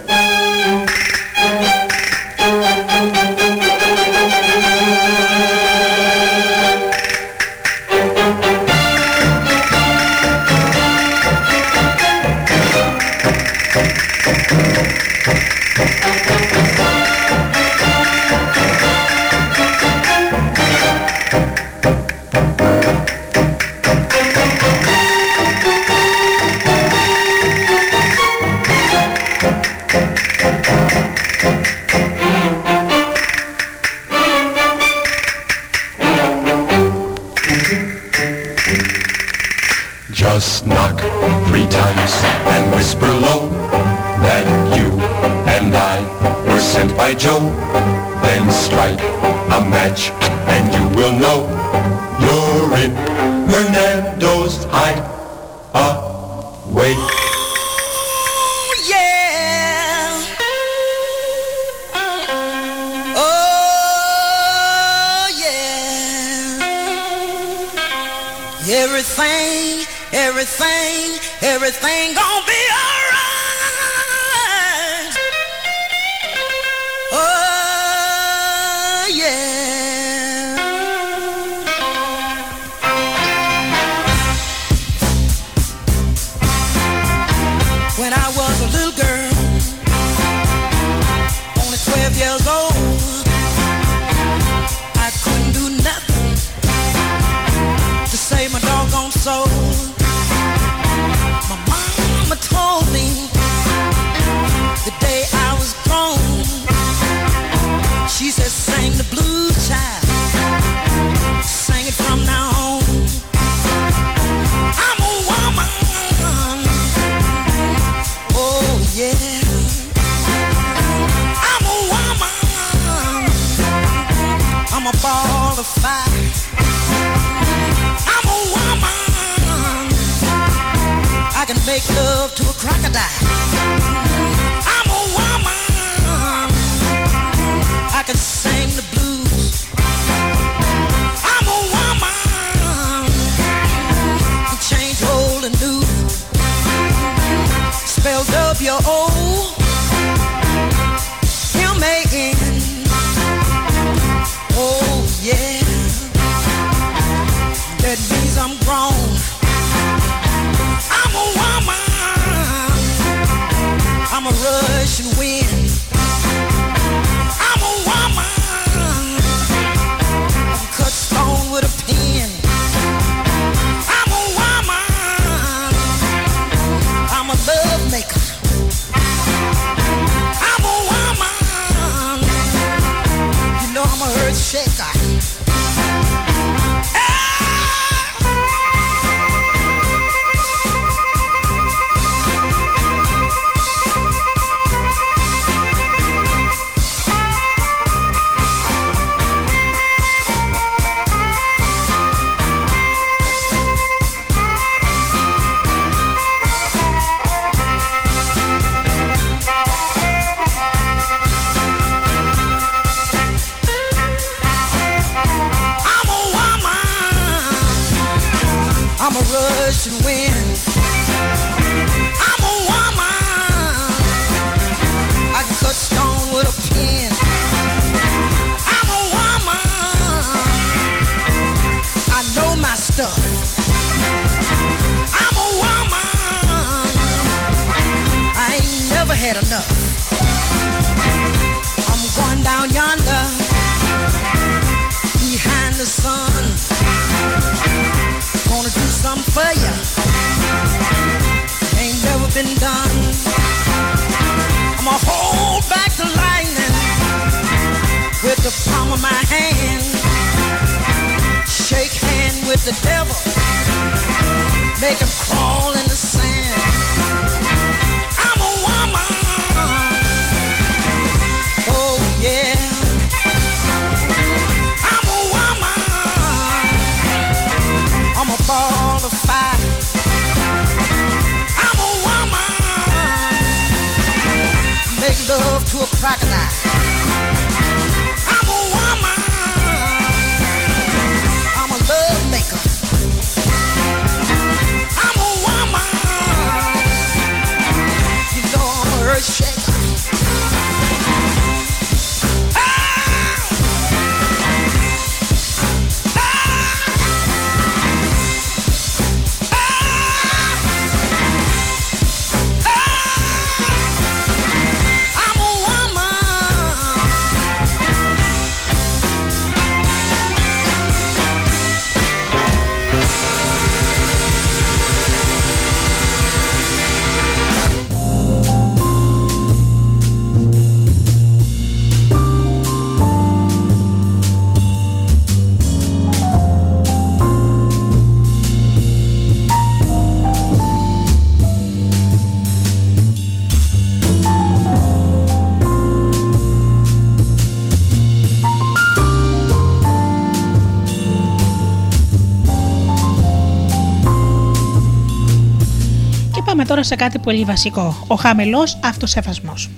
S1: Σε κάτι πολύ βασικό. Ο χαμηλός αυτοσεβασμός.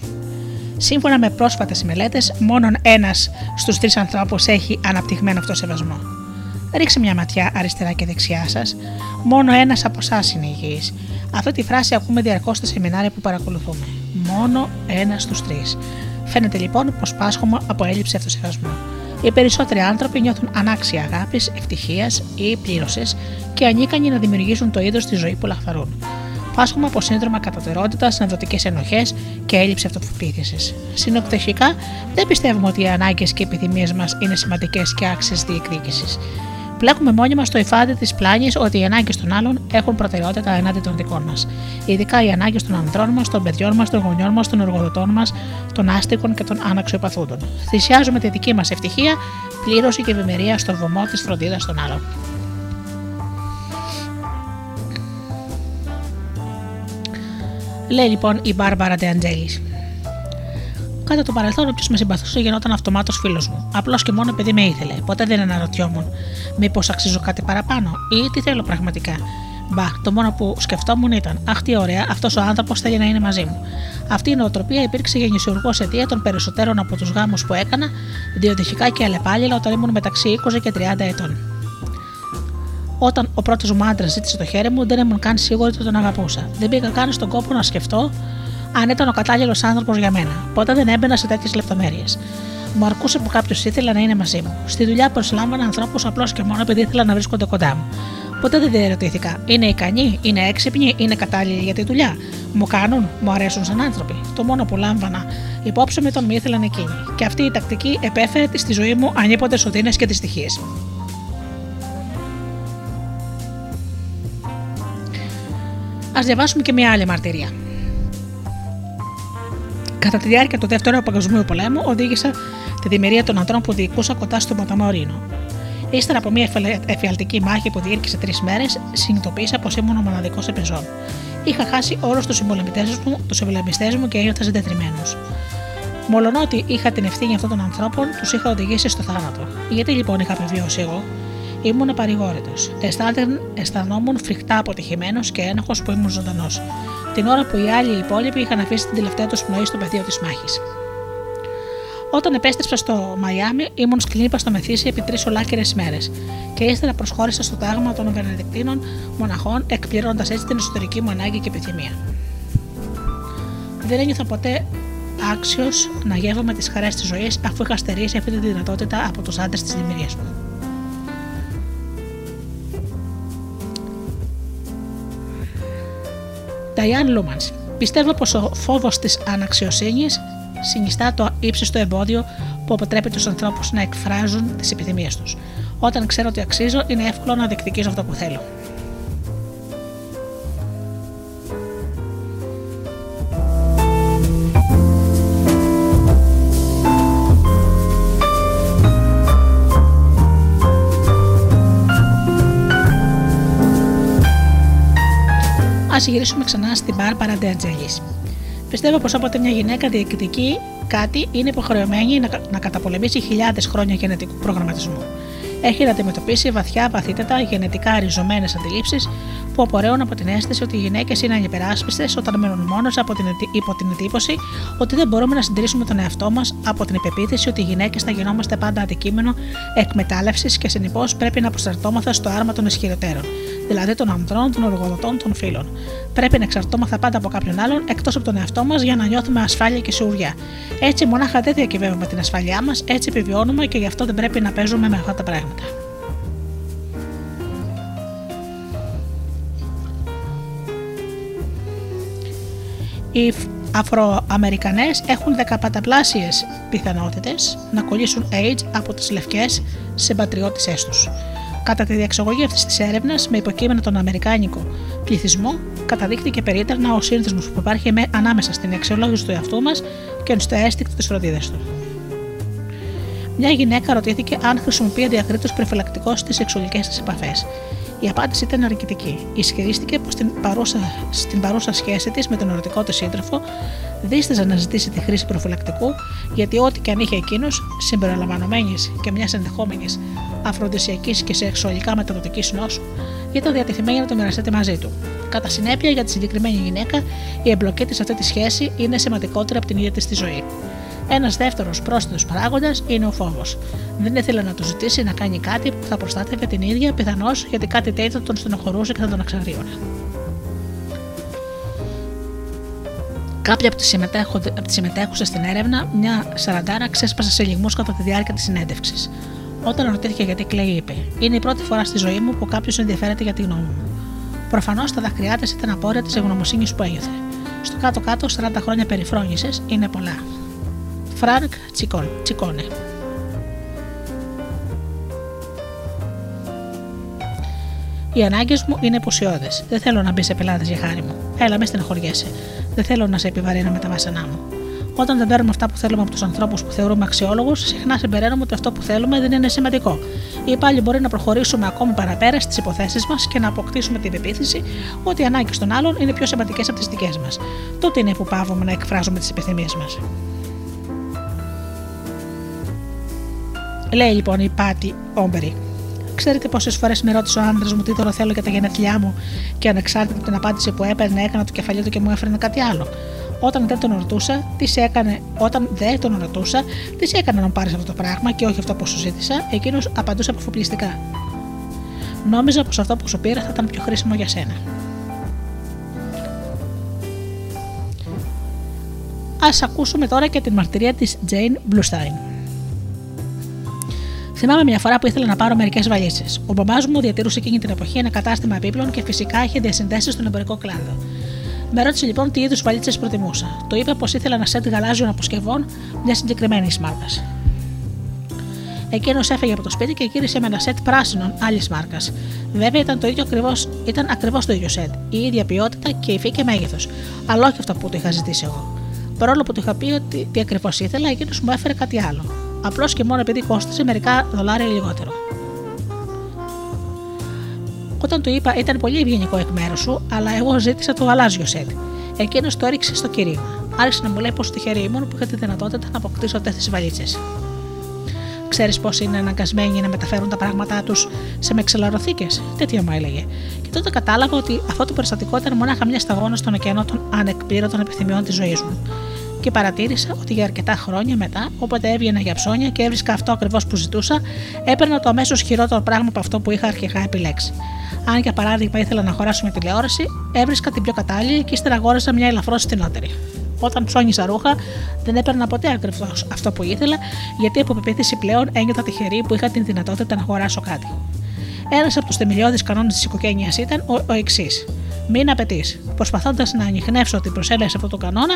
S1: Σύμφωνα με πρόσφατες μελέτες, μόνο ένας στους τρεις ανθρώπους έχει αναπτυγμένο αυτοσεβασμό. Ρίξτε μια ματιά αριστερά και δεξιά σας. Μόνο ένας από εσάς είναι υγιής. Αυτή τη φράση ακούμε διαρκώς στα σεμινάρια που παρακολουθούμε. Μόνο ένας στους τρεις. Φαίνεται λοιπόν πως πάσχουμε από έλλειψη αυτοσεβασμού. Οι περισσότεροι άνθρωποι νιώθουν ανάξια αγάπης, ευτυχίας ή πλήρωσης και ανίκανοι να δημιουργήσουν το είδος στη ζωής που λαχθαρούν. Πάσχουμε από σύνδρομα κατωτερότητας, ενδοτικές ενοχές και έλλειψη αυτοπεποίθησης. Συνοπτυχικά, δεν πιστεύουμε ότι οι ανάγκες και οι επιθυμίες μας είναι σημαντικές και άξιες διεκδίκησης. Πλέκουμε μόνοι μα το υφάδι της πλάνης ότι οι ανάγκες των άλλων έχουν προτεραιότητα ενάντια των δικών μας. Ειδικά οι ανάγκες των ανδρών μας, των παιδιών μας, των γονιών μας, των εργοδοτών μας, των άστικων και των αναξιοπαθούντων. Θυσιάζουμε τη δική μας ευτυχία, πλήρωση και ευημερία στο βωμό της φροντίδας των άλλων. Λέει λοιπόν η Μπάρμπαρα Ντεαντζέλης. Κατά το παρελθόν, όποιος με συμπαθούσε γινόταν αυτομάτως φίλος μου. Απλώς και μόνο επειδή με ήθελε. Ποτέ δεν αναρωτιόμουν μήπως αξίζω κάτι παραπάνω ή τι θέλω πραγματικά. Μπα, το μόνο που σκεφτόμουν ήταν Αχ, τι ωραία, αυτός ο άνθρωπος θέλει να είναι μαζί μου. Αυτή η νοοτροπία υπήρξε γεννησιουργός αιτία των περισσότερων από τους γάμους που έκανα, διοδοχικά και αλλεπάλληλα όταν ήμουν μεταξύ 20 και 30 ετών. Όταν ο πρώτος μου άντρας ζήτησε το χέρι μου, δεν ήμουν καν σίγουρη ότι τον αγαπούσα. Δεν πήγα καν στον κόπο να σκεφτώ αν ήταν ο κατάλληλος άνθρωπος για μένα. Ποτέ δεν έμπαινα σε τέτοιες λεπτομέρειες. Μου αρκούσε που κάποιος ήθελε να είναι μαζί μου. Στη δουλειά προσλάμβανα ανθρώπους απλώς και μόνο επειδή ήθελα να βρίσκονται κοντά μου. Ποτέ δεν διερωτήθηκα. Είναι ικανοί, είναι έξυπνοι, είναι κατάλληλοι για τη δουλειά. Μου κάνουν, μου αρέσουν σαν άνθρωποι. Το μόνο που λάμβανα υπόψη με τον μη ήθελαν εκείνοι. Και αυτή η τακτική επέφερε στη ζωή μου ανίποτε οδύνε και δυστυχίες. Α διαβάσουμε και μια άλλη μαρτυρία. Κατά τη διάρκεια του Δεύτερου Παγκοσμίου Πολέμου, οδήγησα τη δημιουργία των αντρών που διοικούσα κοντά στο ποταμό Ρήνο. Ύστερα από μια εφιαλτική μάχη που διήρκησε τρεις μέρες, συνειδητοποίησα πως ήμουν ο μοναδικός επιζών. Είχα χάσει όλους τους συμπολεμιστέ μου, μου και ένιωθα συντετριμένος. Μολονότι είχα την ευθύνη αυτών των ανθρώπων, τους είχα οδηγήσει στο θάνατο. Γιατί λοιπόν είχα επιβιώσει εγώ, ήμουν παρηγόρητος. Αισθανόμουν φρικτά αποτυχημένος και ένοχος που ήμουν ζωντανός την ώρα που οι άλλοι υπόλοιποι είχαν αφήσει την τελευταία τους πνοή στο πεδίο της μάχης. Όταν επέστρεψα στο Μαϊάμι, ήμουν σκλήπα στο μεθύσι επί τρεις ολάκερες μέρες και ύστερα προσχώρησα στο τάγμα των Βενεδικτίνων μοναχών, εκπληρώνοντας έτσι την εσωτερική μου ανάγκη και επιθυμία. Δεν ένιωθα ποτέ άξιος να γεύομαι τις χαρές της ζωής αφού είχα στερήσει αυτή τη δυνατότητα από τους άντρες της δημιουργίας μου. Diane Λούμαν. Πιστεύω πως ο φόβος της αναξιοσύνης συνιστά το ύψιστο εμπόδιο που αποτρέπει τους ανθρώπους να εκφράζουν τις επιθυμίες τους. Όταν ξέρω ότι αξίζω, είναι εύκολο να διεκδικήσω αυτό που θέλω. Α γυρίσουμε ξανά στην Μπάρμπαρα Ντεατζέλη. Πιστεύω πως όποτε μια γυναίκα διεκδικεί κάτι, είναι υποχρεωμένη να, να καταπολεμήσει χιλιάδες χρόνια γενετικού προγραμματισμού. Έχει να αντιμετωπίσει βαθιά, βαθύτατα, γενετικά ριζωμένες αντιλήψεις που απορρέουν από την αίσθηση ότι οι γυναίκες είναι ανυπεράσπιστες όταν μένουν μόνο υπό την εντύπωση ότι δεν μπορούμε να συντηρήσουμε τον εαυτό μας από την υπεποίθηση ότι οι γυναίκες θα γινόμαστε πάντα αντικείμενο εκμετάλλευσης και συνεπώς πρέπει να προστατώμαθα στο άρμα των ισχυροτέρων δηλαδή των ανδρών, των εργοδοτών, των φίλων. Πρέπει να εξαρτώμαθα πάντα από κάποιον άλλον εκτός από τον εαυτό μας για να νιώθουμε ασφάλεια και σιγουριά. Έτσι, μονάχα δεν διακυβεύουμε την ασφαλειά μας, έτσι επιβιώνουμε και γι' αυτό δεν πρέπει να παίζουμε με αυτά τα πράγματα. Οι Αφροαμερικανές έχουν δεκαπαταπλάσιες πιθανότητες να κολλήσουν AIDS από τις λευκές συμπατριώτησές τους. Κατά τη διεξαγωγή αυτής της έρευνας, με υποκείμενο τον Αμερικάνικο πληθυσμό, καταδείχθηκε περίτρανα ο σύνδεσμο που υπάρχει ανάμεσα στην αξιολόγηση του εαυτού μας και στο αίσθηκτο της φροντίδας του. Μια γυναίκα ρωτήθηκε αν χρησιμοποιεί αδιακρίτω προφυλακτικός στις σεξουαλικές της επαφές. Η απάντηση ήταν αρκετική. Ισχυρίστηκε πως στην παρούσα, στην παρούσα σχέση της με τον ερωτικό της σύντροφο δίσταζε να ζητήσει τη χρήση προφυλακτικού, γιατί ό,τι και αν είχε εκείνος, συμπεριλαμβανομένης και μιας ενδεχόμενης αφροδισιακή και σεξουαλικά μεταδοτικής νόσου, ήταν διατεθειμένη να το μοιραστεί μαζί του. Κατά συνέπεια, για τη συγκεκριμένη γυναίκα, η εμπλοκή της σε αυτή τη σχέση είναι σημαντικότερη από την ίδια της τη ζωή. Ένας δεύτερος πρόσθετος παράγοντας είναι ο φόβος. Δεν ήθελε να του ζητήσει να κάνει κάτι που θα προστάτευε την ίδια, πιθανώς γιατί κάτι τέτοιο τον στενοχωρούσε και θα τον εξαγρίωνε. Κάποια από τις συμμετέχουσες στην έρευνα, μια σαραντάρα ξέσπασε σε λιγμού κατά τη διάρκεια της συνέντευξης. Όταν ρωτήθηκε γιατί κλαίει, είπε: Είναι η πρώτη φορά στη ζωή μου που κάποιος ενδιαφέρεται για τη γνώμη μου. Προφανώς τα δάκρυά της ήταν απόρροια της ευγνωμοσύνης που ένιωθε. Στο κάτω-κάτω, 40 χρόνια περιφρόνησης είναι πολλά. Φρανκ Τσικόνε. Οι ανάγκες μου είναι επουσιώδεις. Δεν θέλω να μπεις σε μπελάδες για χάρη μου. Έλα, μη στεναχωριέσαι. Δεν θέλω να σε επιβαρύνω με τα βάσανά μου. Όταν δεν παίρνουμε αυτά που θέλουμε από τους ανθρώπους που θεωρούμε αξιόλογους, συχνά συμπεραίνουμε ότι αυτό που θέλουμε δεν είναι σημαντικό. Ή πάλι μπορεί να προχωρήσουμε ακόμη παραπέρα στις υποθέσεις μας και να αποκτήσουμε την πεποίθηση ότι οι ανάγκες των άλλων είναι πιο σημαντικές από τις δικές μας. Τότε είναι που πάβουμε να εκφράζουμε τις επιθυμίες μας. Λέει λοιπόν η Πάτη Όμπερη. Ξέρετε πόσες φορές με ρώτησε ο άντρα μου τι τώρα θέλω για τα γενέθλιά μου και ανεξάρτητα από την απάντηση που έπαιρνε, έκανα το κεφαλιό του και μου έφερε κάτι άλλο. Όταν δεν τον ρωτούσα, τις σε έκανε, όταν δεν τον ρωτούσα, τις σε έκανε να πάρεις αυτό το πράγμα και όχι αυτό που σου ζήτησα, εκείνος απαντούσε αποφοπλιστικά. Νόμιζα πως αυτό που σου πήρα θα ήταν πιο χρήσιμο για σένα. Α ακούσουμε τώρα και την μαρτυρία της Jane Bluestein. Θυμάμαι μια φορά που ήθελα να πάρω μερικές βαλίτσε. Ο μπαμπάς μου διατηρούσε εκείνη την εποχή ένα κατάστημα επίπλων και φυσικά είχε διασυνδέσει στον εμπορικό κλάδο. Με ρώτησε λοιπόν τι είδους βαλίτσες προτιμούσα. Το είπα πως ήθελα ένα σετ γαλάζιων αποσκευών μιας συγκεκριμένης μάρκας. Εκείνος έφεγε από το σπίτι και γύρισε με ένα σετ πράσινων άλλης μάρκας. Βέβαια ήταν, το ίδιο ακριβώς, ήταν ακριβώς το ίδιο σετ, η ίδια ποιότητα και υφή και μέγεθος, αλλά όχι αυτό που του είχα ζητήσει εγώ. Παρόλο που του είχα πει ότι τι ακριβώς ήθελα, εκείνος μου έφερε κάτι άλλο απλώς και μόνο επειδή κόστησε μερικά δολάρια λιγότερο. Όταν του είπα ήταν πολύ ευγενικό εκ μέρους σου, αλλά εγώ ζήτησα το γαλάζιο σετ. Εκείνος το έριξε στο κυρίμα. Άρχισε να μου λέει πόσο τυχερή ήμουν που είχα τη δυνατότητα να αποκτήσω τέτοιε βαλίτσες. Ξέρεις πώ είναι αναγκασμένοι να μεταφέρουν τα πράγματά τους σε μεξελαροθήκε, τέτοια μου έλεγε. Και τότε κατάλαβα ότι αυτό το περιστατικό ήταν μονάχα μια σταγόνα στον ωκεανό των ανεκπλήρωτων επιθυμιών της ζωής μου και παρατήρησα ότι για αρκετά χρόνια μετά, όποτε έβγαινα για ψώνια και έβρισκα αυτό ακριβώς που ζητούσα, έπαιρνα το αμέσως χειρότερο πράγμα από αυτό που είχα αρχικά επιλέξει. Αν για παράδειγμα ήθελα να αγοράσω μια τηλεόραση, έβρισκα την πιο κατάλληλη και ύστερα αγόρασα μια ελαφρώς φθηνότερη. Όταν ψώνισα ρούχα, δεν έπαιρνα ποτέ ακριβώς αυτό που ήθελα, γιατί από πεποίθηση πλέον ένιωθα τυχερή που είχα την δυνατότητα να αγοράσω κάτι. Ένας από τους θεμελιώδεις κανόνες της οικογένειας ήταν ο, ο εξής: Μην απαιτείς. Προσπαθώντας να ανοιχνεύσω την προσέλευση αυτού του κανόνα,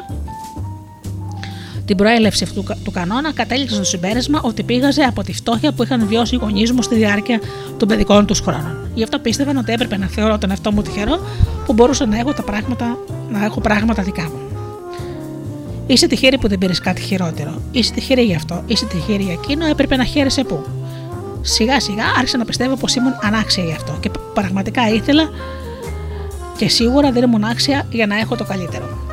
S1: την προέλευση αυτού του κανόνα, κατέληξε στο συμπέρασμα ότι πήγαζε από τη φτώχεια που είχαν βιώσει οι γονείς μου στη διάρκεια των παιδικών τους χρόνων. Γι' αυτό πίστευαν ότι έπρεπε να θεωρώ τον εαυτό μου τυχερό που μπορούσα να έχω, τα πράγματα, να έχω πράγματα δικά μου. Είσαι τυχερή που δεν πήρες κάτι χειρότερο. Είσαι τυχερή γι' αυτό. Είσαι τυχερή για εκείνο, έπρεπε να χαίρεσαι πού. Σιγά σιγά άρχισα να πιστεύω πως ήμουν ανάξια γι' αυτό και πραγματικά ήθελα και σίγουρα δεν ήμουν άξια για να έχω το καλύτερο.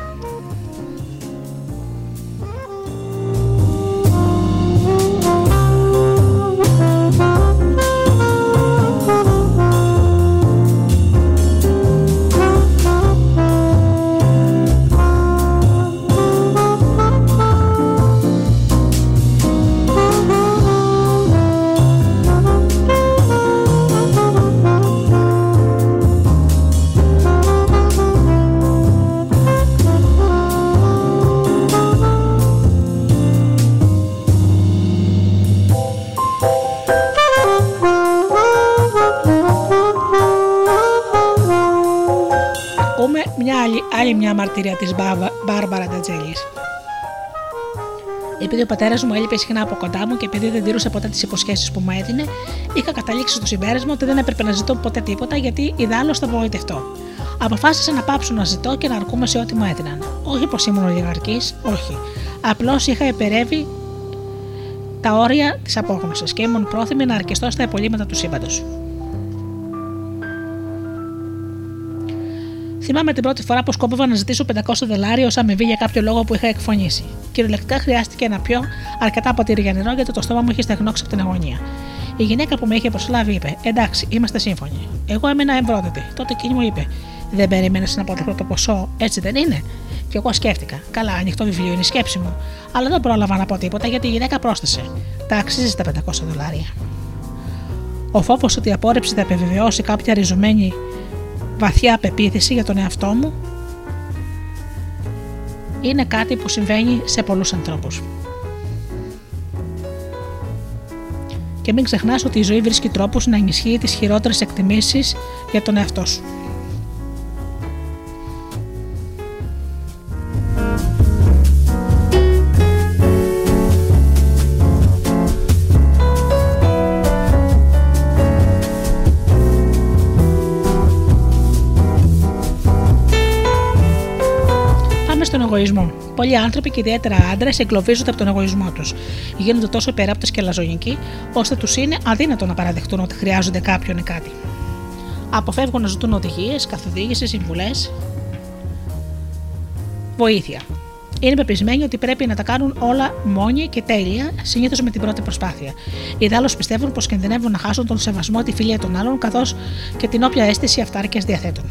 S1: Μαρτυρία της Μπάρμπαρα Ντατζέλη. Επειδή ο πατέρας μου έλειπε συχνά από κοντά μου και επειδή δεν τηρούσε ποτέ τις υποσχέσεις που μου έδινε, είχα καταλήξει στο συμπέρασμα ότι δεν έπρεπε να ζητώ ποτέ τίποτα γιατί ιδάλω θα απογοητευτώ. Αποφάσισα να πάψω να ζητώ και να αρκούμε σε ό,τι μου έδιναν. Όχι πως ήμουν ολιγαρκή, όχι. Απλώς είχα υπερεύει τα όρια της απόγνωσης και ήμουν πρόθυμη να αρκεστώ στα υπολείμματα του σύμπαντος. Θυμάμαι την πρώτη φορά που σκόπευα να ζητήσω 500 δολάρια ως αμοιβή για κάποιο λόγο που είχα εκφωνήσει. Κυριολεκτικά χρειάστηκε να πιω αρκετά ποτήρι για νερό γιατί το στόμα μου είχε στεγνώξει από την αγωνία. Η γυναίκα που με είχε προσλάβει είπε: Εντάξει, είμαστε σύμφωνοι. Εγώ έμενα εμπρόθετη. Τότε εκείνη μου είπε: Δεν περίμενες να αποδεχτώ το ποσό, έτσι δεν είναι; Και εγώ σκέφτηκα. Καλά, ανοιχτό βιβλίο είναι η σκέψη μου. Αλλά δεν πρόλαβα να πω τίποτα γιατί η γυναίκα πρόσθεσε. Τα αξίζει τα 500 δολάρια. Ο φόβος ότι η απόρριψη θα επιβεβαιώσει κάποια ριζωμένη βαθιά πεποίθηση για τον εαυτό μου είναι κάτι που συμβαίνει σε πολλούς ανθρώπους. Και μην ξεχνάς ότι η ζωή βρίσκει τρόπους να ενισχύει τις χειρότερες εκτιμήσεις για τον εαυτό σου. Πολλοί άνθρωποι και ιδιαίτερα άντρες εγκλωβίζονται από τον εγωισμό τους. Γίνονται τόσο υπεράπτες και λαζογενικοί, ώστε τους είναι αδύνατο να παραδεχτούν ότι χρειάζονται κάποιον ή κάτι. Αποφεύγουν να ζητούν οδηγίες, καθοδήγησης, συμβουλές. Βοήθεια. Είναι πεπισμένοι ότι πρέπει να τα κάνουν όλα μόνοι και τέλεια, συνήθως με την πρώτη προσπάθεια. Ιδάλω πιστεύουν πως κινδυνεύουν να χάσουν τον σεβασμό, τη φιλία των άλλων, καθώς και την όποια αίσθηση αυτάρκειας διαθέτουν.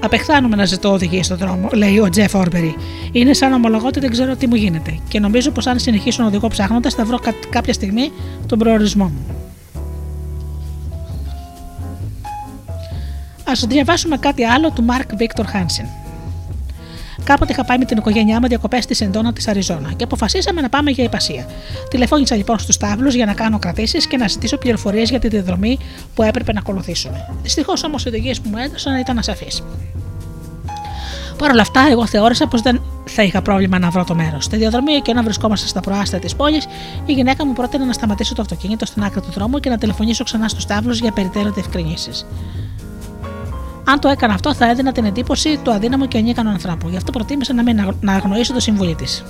S1: Απεχθάνομαι να ζητώ οδηγίε στον δρόμο, λέει ο Τζεφ Όρμπερι. Είναι σαν να ομολογώ ότι δεν ξέρω τι μου γίνεται. Και νομίζω πως αν συνεχίσω να οδηγώ ψάχνοντας, θα βρω κα- κάποια στιγμή τον προορισμό μου. Α διαβάσουμε κάτι άλλο του Μαρκ Βίκτορ Χάνσεν. Κάποτε είχα πάει με την οικογένειά μου διακοπές στη Σεντόνα της Αριζόνα και αποφασίσαμε να πάμε για υπασία. Τηλεφώνησα λοιπόν στους τάβλους για να κάνω κρατήσεις και να ζητήσω πληροφορίες για τη διαδρομή που έπρεπε να ακολουθήσουμε. Δυστυχώς όμως οι οδηγίες που μου έδωσαν ήταν ασαφείς. Παρ' όλα αυτά, εγώ θεώρησα πως δεν θα είχα πρόβλημα να βρω το μέρος. Στη διαδρομή και όταν βρισκόμαστε στα προάστια της πόλης, η γυναίκα μου πρότεινε να σταματήσω το αυτοκίνητο στην άκρη του δρόμου και να τηλεφωνήσω ξανά στους τάβλους για περιττέρω διευκρινήσεις. Αν το έκανα αυτό, θα έδινα την εντύπωση του αδύναμου και ανίκανου ανθρώπου. Γι' αυτό προτίμησα να μην αγ- να αγνοήσω το συμβουλή της.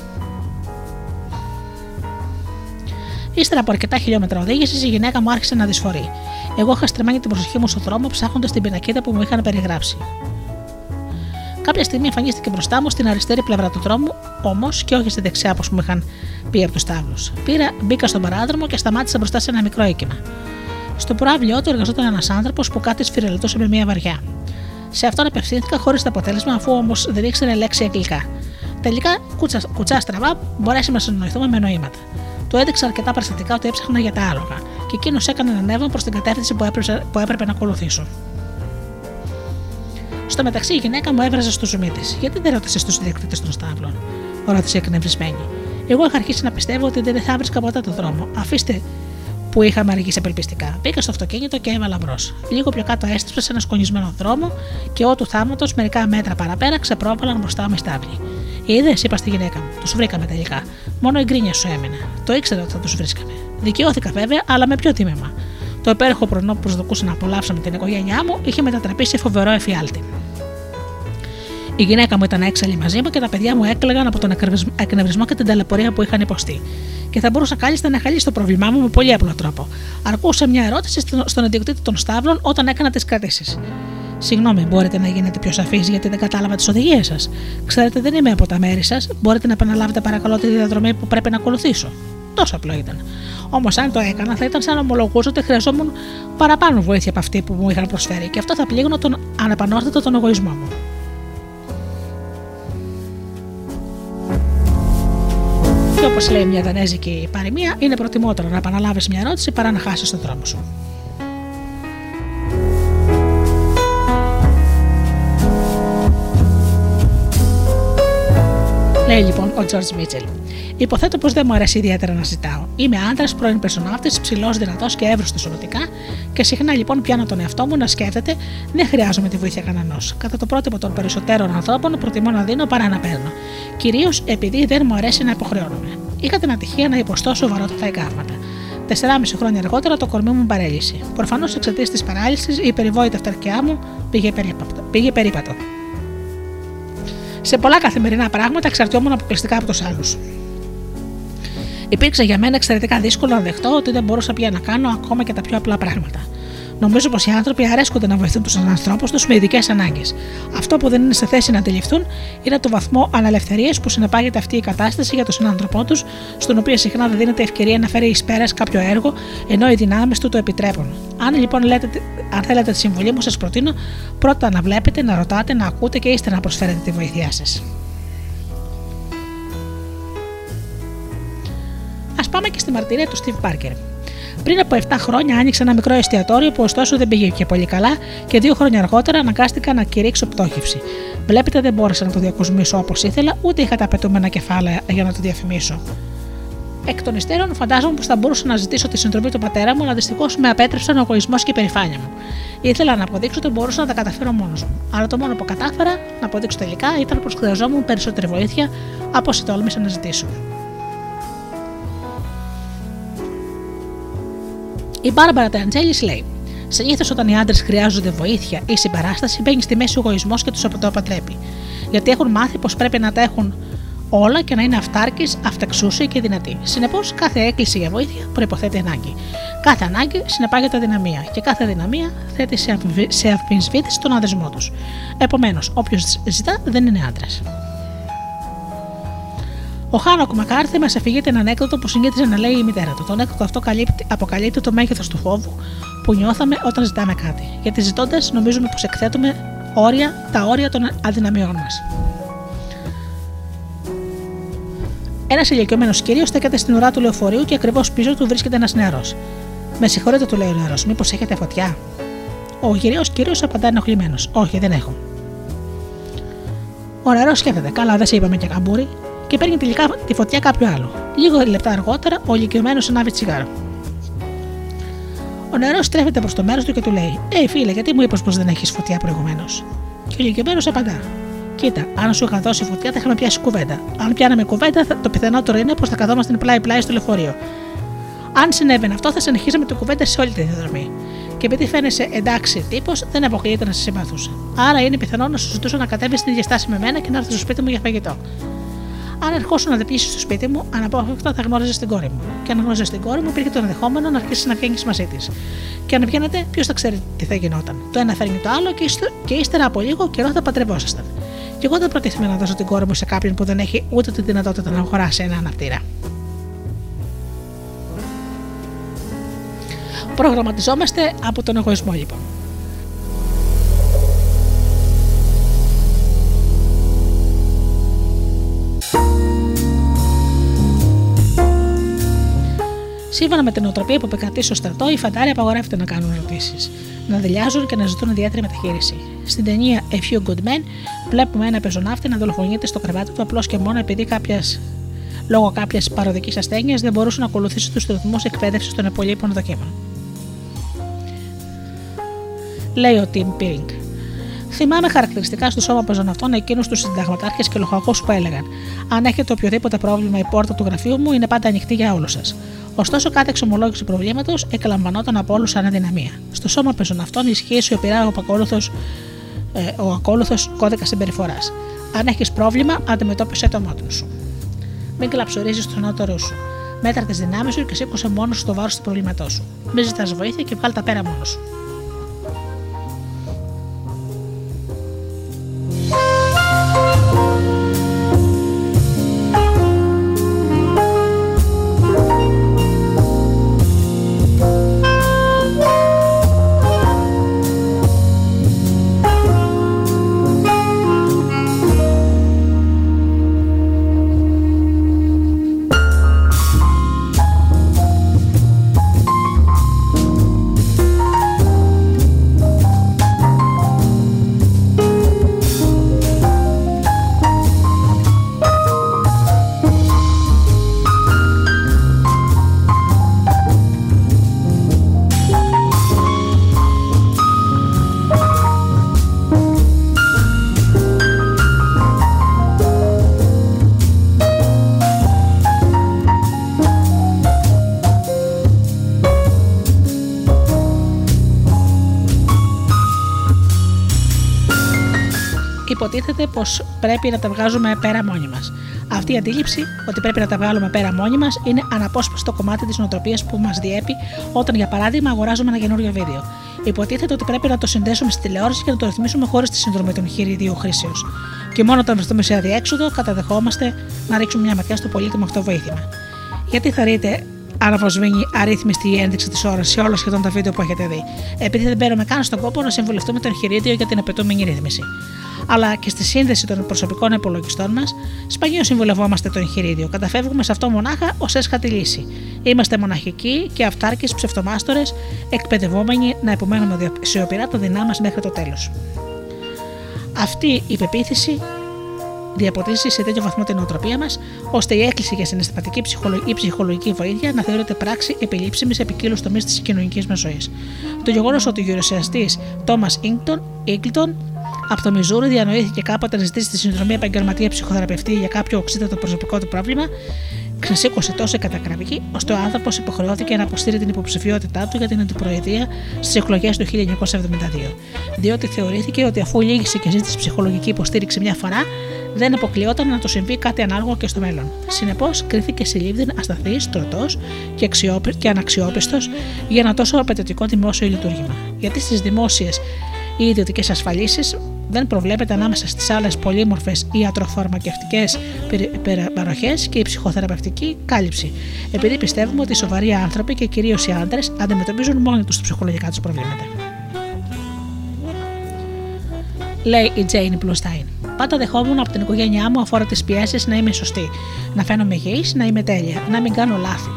S1: Ύστερα από αρκετά χιλιόμετρα οδήγησης, η γυναίκα μου άρχισε να δυσφορεί. Εγώ είχα στρεμάνει την προσοχή μου στον δρόμο ψάχνοντας την πινακίδα που μου είχαν περιγράψει. Κάποια στιγμή εμφανίστηκε μπροστά μου στην αριστερή πλευρά του δρόμου, όμως και όχι στη δεξιά όπως μου είχαν πει από τους τάβλους. Πήρα, μπήκα στον παράδρομο και σταμάτησα μπροστά σε ένα μικρό οίκημα. Στο προάβλιό του εργαζόταν ένας άνθρωπος που κάτι σφυρελετούσε με μια βαριά. Σε αυτόν απευθύνθηκα χωρίς το αποτέλεσμα, αφού όμως δεν ήξερε λέξη αγγλικά. Τελικά, κούτσα, κουτσά στραβά, μπορέσαμε να συνεννοηθούμε με νοήματα. Του έδειξα αρκετά περιστατικά ότι έψαχνα για τα άλογα, και εκείνος έκανε ένα νεύμα προς την κατεύθυνση που έπρεπε, που έπρεπε να ακολουθήσω. Στο μεταξύ, η γυναίκα μου έβραζε στο ζουμί της. Γιατί δεν ρώτησες τους ιδιοκτήτε των στάβλων, ρώτησε εκνευρισμένη. Εγώ είχα αρχίσει να πιστεύω ότι δεν θα βρίσκα ποτέ τον δρόμο. Αφήστε που είχαμε αργήσει απελπιστικά. Μπήκα στο αυτοκίνητο και έβαλα μπρος. Λίγο πιο κάτω έστριψα σε ένα σκονισμένο δρόμο και ό του θάματο, μερικά μέτρα παραπέρα, ξεπρόβαλαν μπροστά μου οι στάβλοι. Είδες, είπα στη γυναίκα μου, τους βρήκαμε τελικά. Μόνο η γκρίνια σου έμενε. Το ήξερα ότι θα τους βρίσκαμε. Δικαιώθηκα βέβαια, αλλά με ποιο τίμημα. Το υπέροχο πρωινό που προσδοκούσα να απολαύσω με την οικογένειά μου είχε μετατραπεί σε φοβερό εφιάλτη. Η γυναίκα μου ήταν έξαλλη μαζί μου και τα παιδιά μου έκλαιγαν από τον εκνευρισμό- εκνευρισμό και την ταλαιπωρία που είχαν υποστεί. Και θα μπορούσα κάλλιστα να χαλίσει το πρόβλημά μου με πολύ απλό τρόπο. Αρκούσα μια ερώτηση στον- στον ιδιοκτήτη των στάβλων όταν έκανα τις κρατήσεις. Συγγνώμη, μπορείτε να γίνετε πιο σαφείς γιατί δεν κατάλαβα τις οδηγίες σας. Ξέρετε, δεν είμαι από τα μέρη σας. Μπορείτε να επαναλάβετε παρακαλώ τη διαδρομή που πρέπει να ακολουθήσω. Τόσο απλό ήταν. Όμως, αν το έκανα, θα ήταν σαν να ομολογούσα ότι χρειαζόμουν παραπάνω βοήθεια από αυτή που μου είχαν προσφέρει και αυτό θα πλήγωνε τον ανεπανόρθωτο τον εγωισμό μου. Και όπως λέει μια δανέζικη παροιμία, είναι προτιμότερο να επαναλάβεις μια ερώτηση παρά να χάσεις τον δρόμο σου. Λέει λοιπόν ο Τζορτζ Μίτσελ. Υποθέτω πως δεν μου αρέσει ιδιαίτερα να ζητάω. Είμαι άντρας, πρώην περσοναύτη, ψηλός, δυνατός και εύρωστος σωματικά και συχνά λοιπόν πιάνω τον εαυτό μου να σκέφτεται δεν χρειάζομαι τη βοήθεια κανενό. Κατά το πρότυπο των περισσότερων ανθρώπων προτιμώ να δίνω παρά να παίρνω. Κυρίως επειδή δεν μου αρέσει να υποχρεώνομαι. Είχα την ατυχία να υποστώ σοβαρότατα εγκαύματα. Τεσσεράμισι χρόνια αργότερα το κορμί μου παρέλυσε. Προφανώς εξαιτίας της παράλυσης η περιβόητα αυτάρκειά μου πήγε περίπατο. Πήγε περίπατο. Σε πολλά καθημερινά πράγματα εξαρτιόμουν αποκλειστικά από τους άλλους. Υπήρξε για μένα εξαιρετικά δύσκολο να δεχτώ ότι δεν μπορούσα πια να κάνω ακόμα και τα πιο απλά πράγματα. Νομίζω πως οι άνθρωποι αρέσκονται να βοηθούν τους ανθρώπους τους με ειδικές ανάγκες. Αυτό που δεν είναι σε θέση να αντιληφθούν είναι το βαθμό αναλευθερίας που συνεπάγεται αυτή η κατάσταση για τον συνάνθρωπό τους, στον οποίο συχνά δεν δίνεται ευκαιρία να φέρει εις πέρας κάποιο έργο, ενώ οι δυνάμεις του το επιτρέπουν. Αν λοιπόν λέτε, αν θέλετε τη συμβουλή μου, σας προτείνω πρώτα να βλέπετε, να ρωτάτε, να ακούτε και ύστερα να προσφέρετε τη βοήθειά σας. Α πάμε και στη μαρτυρία του Steve Parker. Πριν από 7 χρόνια άνοιξε ένα μικρό εστιατόριο που ωστόσο δεν πήγε και πολύ καλά και δύο χρόνια αργότερα αναγκάστηκα να κηρύξω πτώχευση. Βλέπετε, δεν μπόρεσα να το διακοσμήσω όπως ήθελα, ούτε είχα τα απαιτούμενα κεφάλαια για να το διαφημίσω. Εκ των υστέρων, φαντάζομαι πως θα μπορούσα να ζητήσω τη συντροφή του πατέρα μου, αλλά δυστυχώς με απέτρεψαν ο εγωισμός και η περηφάνεια μου. Ήθελα να αποδείξω ότι μπορούσα να τα καταφέρω μόνος μου. Αλλά το μόνο που κατάφερα να αποδείξω τελικά ήταν πως χρειαζόμουν περισσότερη βοήθεια από όσοι τόλμησα να ζητήσω. Η Μπάρμπαρα Ταντζέλη λέει: Συνήθως όταν οι άντρες χρειάζονται βοήθεια ή συμπαράσταση, μπαίνεις στη μέση ο εγωισμός και τους το αποτρέπει. Γιατί έχουν μάθει πως πρέπει να τα έχουν όλα και να είναι αυτάρκης, αυτεξούσιοι και δυνατοί. Συνεπώς, κάθε έκκληση για βοήθεια προποθέτει ανάγκη. Κάθε ανάγκη συνεπάγεται αδυναμία και κάθε αδυναμία θέτει σε αμφισβήτηση τον ανδρισμό τους. Επομένως, όποιος ζητά δεν είναι άντρας. Ο Χάνοκ Μακάρθι μας αφηγείται έναν έκδοτο που συνήθιζε να λέει η μητέρα του. Τον έκδοτο αυτό αποκαλύπτει το μέγεθος του φόβου που νιώθαμε όταν ζητάμε κάτι. Γιατί ζητώντας, νομίζουμε πως εκθέτουμε όρια, τα όρια των αδυναμιών μας. Ένας ηλικιωμένος κύριος στέκεται στην ουρά του λεωφορείου και ακριβώς πίσω του βρίσκεται ένας νεαρός. Με συγχωρείτε, του λέει ο νεαρός, μήπως έχετε φωτιά; Ο γυρίο κύριος απαντά ενοχλημένος: Όχι, δεν έχω. Ο νεαρός σκέφτεται: Καλά, δεν σε είπαμε και καμπούρι, και παίρνει τελικά τη φωτιά κάποιου άλλου. Λίγο λεπτά αργότερα, ο ηλικιωμένος ανάβει τσιγάρο. Ο νεαρός στρέφεται προς το μέρος του και του λέει: Ε, φίλε, γιατί μου είπες πως δεν έχεις φωτιά προηγουμένως; Και ο ηλικιωμένος απαντά: Κοίτα, αν σου είχα δώσει φωτιά θα είχαμε πιάσει κουβέντα. Αν πιάναμε κουβέντα, το πιθανότερο είναι πως θα καθόμαστε πλάι-πλάι στο λεωφορείο. Αν συνέβαινε αυτό, θα συνεχίζαμε την κουβέντα σε όλη τη διαδρομή. Και επειδή φαίνεσαι εντάξει τύπος, δεν αποκλείεται να σε συμπαθούσε. Άρα είναι πιθανό να σου ζητούσα να κατέβεις στην ίδια στάση με μένα και να έρθεις στο σπίτι μου για φαγητό. Αν ερχόσουν να δεπίσει στο σπίτι μου, αναπόφευκτα θα γνώριζε την κόρη μου. Και αν γνώριζε την κόρη μου, υπήρχε το ενδεχόμενο να αρχίσει να βγαίνει μαζί της. Και αν βγαίνετε, ποιος θα ξέρει τι θα γινόταν. Το ένα φέρνει το άλλο και ύστερα από λίγο καιρό θα παντρευόσασταν. Και εγώ δεν προτίθεμαι να δώσω την κόρη μου σε κάποιον που δεν έχει ούτε τη δυνατότητα να αγοράσει ένα αναπτήρα. Προγραμματιζόμαστε από τον εγωισμό λοιπόν. Σύμφωνα με την οτροπία που επικρατεί στο στρατό, οι φαντάροι απαγορεύεται να κάνουν ερωτήσεις, να δηλιάζουν και να ζητούν ιδιαίτερη μεταχείριση. Στην ταινία A Few Good Men βλέπουμε ένα πεζοναύτη να δολοφονείται στο κρεβάτι του απλώς και μόνο επειδή κάποιες, λόγω κάποιας παροδικής ασθένειας δεν μπορούσε να ακολουθήσει τους ρυθμούς εκπαίδευσης των υπολείπων δοκίμων. Λέει ο Τιμ Πίρινγκ. Θυμάμαι χαρακτηριστικά στο σώμα πεζοναυτών εκείνους τους συνταγματάρχες και λοχαγούς που έλεγαν: Αν έχετε οποιοδήποτε πρόβλημα, η πόρτα του γραφείου μου είναι πάντα ανοιχτή για όλους σας. Ωστόσο, κάθε εξομολόγηση προβλήματος εκλαμβανόταν από όλους σαν αδυναμία. Στο σώμα πεζοναυτών ισχύει σιωπηρά ο ακόλουθος ε, ο ακόλουθος κώδικα συμπεριφοράς. Αν έχεις πρόβλημα, αντιμετώπισε το μόνο σου. Μην κλαψουρίζει τον ανώτερό σου. Μέτρα τις δυνάμεις σου και σήκωσε μόνος στο βάρος του προβλήματός σου. Μην ζητάς βοήθεια και βγάλει τα πέρα μόνος σου. Υποτίθεται πως πρέπει να τα βγάζουμε πέρα μόνοι μας. Αυτή η αντίληψη ότι πρέπει να τα βγάλουμε πέρα μόνοι μας είναι αναπόσπαστο κομμάτι της νοοτροπίας που μας διέπει όταν, για παράδειγμα, αγοράζουμε ένα καινούριο βίντεο. Υποτίθεται ότι πρέπει να το συνδέσουμε στη τηλεόραση και να το ρυθμίσουμε χωρίς τη συνδρομή των χειριδίου χρήσεως. Και μόνο όταν βρεθούμε σε αδιέξοδο, καταδεχόμαστε να ρίξουμε μια ματιά στο πολύτιμο αυτό βοήθημα. Γιατί θα ρείτε αν αποσβήνει αρρύθμιστη η ένδειξη της ώρας σε όλα σχεδόν τα βίντεο που έχετε δει, επειδή δεν παίρνουμε καν στον κόπο να συμβουλευτούμε το εγχειρίδιο για την απαιτούμενη ρύθμιση. Αλλά και στη σύνδεση των προσωπικών υπολογιστών μας, σπανίως συμβουλευόμαστε το εγχειρίδιο. Καταφεύγουμε σε αυτό μονάχα ως έσχατη λύση. Είμαστε μοναχικοί και αυτάρκε ψευτομάστορες, εκπαιδευόμενοι να επομένουμε σιωπηρά το δεινά μας μέχρι το τέλος. Αυτή η πεποίθηση διαποτίσει σε τέτοιο βαθμό την νοοτροπία μας, ώστε η έκκληση για συναισθηματική ή ψυχολογική βοήθεια να θεωρείται πράξη επιλήψιμης σε ποικίλου τομείς της κοινωνικής μας ζωής. Το γεγονός ότι ο γερουσιαστής Τόμα Ίγκλτον από το Μιζούρι διανοήθηκε κάποτε να ζητήσει τη συνδρομή επαγγελματία ψυχοθεραπευτή για κάποιο οξύτατο προσωπικό του πρόβλημα, ξεσήκωσε τόσο κατακραυγή, ώστε ο άνθρωπος υποχρεώθηκε να αποστείλει την υποψηφιότητά του για την αντιπροεδρία στις εκλογές του 1972. Διότι θεωρήθηκε ότι αφού λύγησε και ζήτησε ψυχολογική υποστήριξη μια φορά, δεν αποκλειόταν να του συμβεί κάτι ανάλογο και στο μέλλον. Συνεπώς, κρίθηκε συλλήβδιν ασταθής, τροτό και, και αναξιόπιστος για ένα τόσο απαιτητικό δημόσιο λειτουργήμα. Γιατί στις δημόσιες ή ιδιωτικές ασφαλίσεις δεν προβλέπεται ανάμεσα στις άλλες πολύμορφες ιατροφαρμακευτικέ παροχέ και η ψυχοθεραπευτική κάλυψη, επειδή πιστεύουμε ότι οι σοβαροί άνθρωποι και κυρίως οι άντρες αντιμετωπίζουν μόνοι τους τα ψυχολογικά τους προβλήματα. Λέει η Τζέιν Μπλουστάιν. Πάντα δεχόμουν από την οικογένειά μου αφορά τις πιέσεις να είμαι σωστή, να φαίνομαι υγιής, να είμαι τέλεια, να μην κάνω λάθη.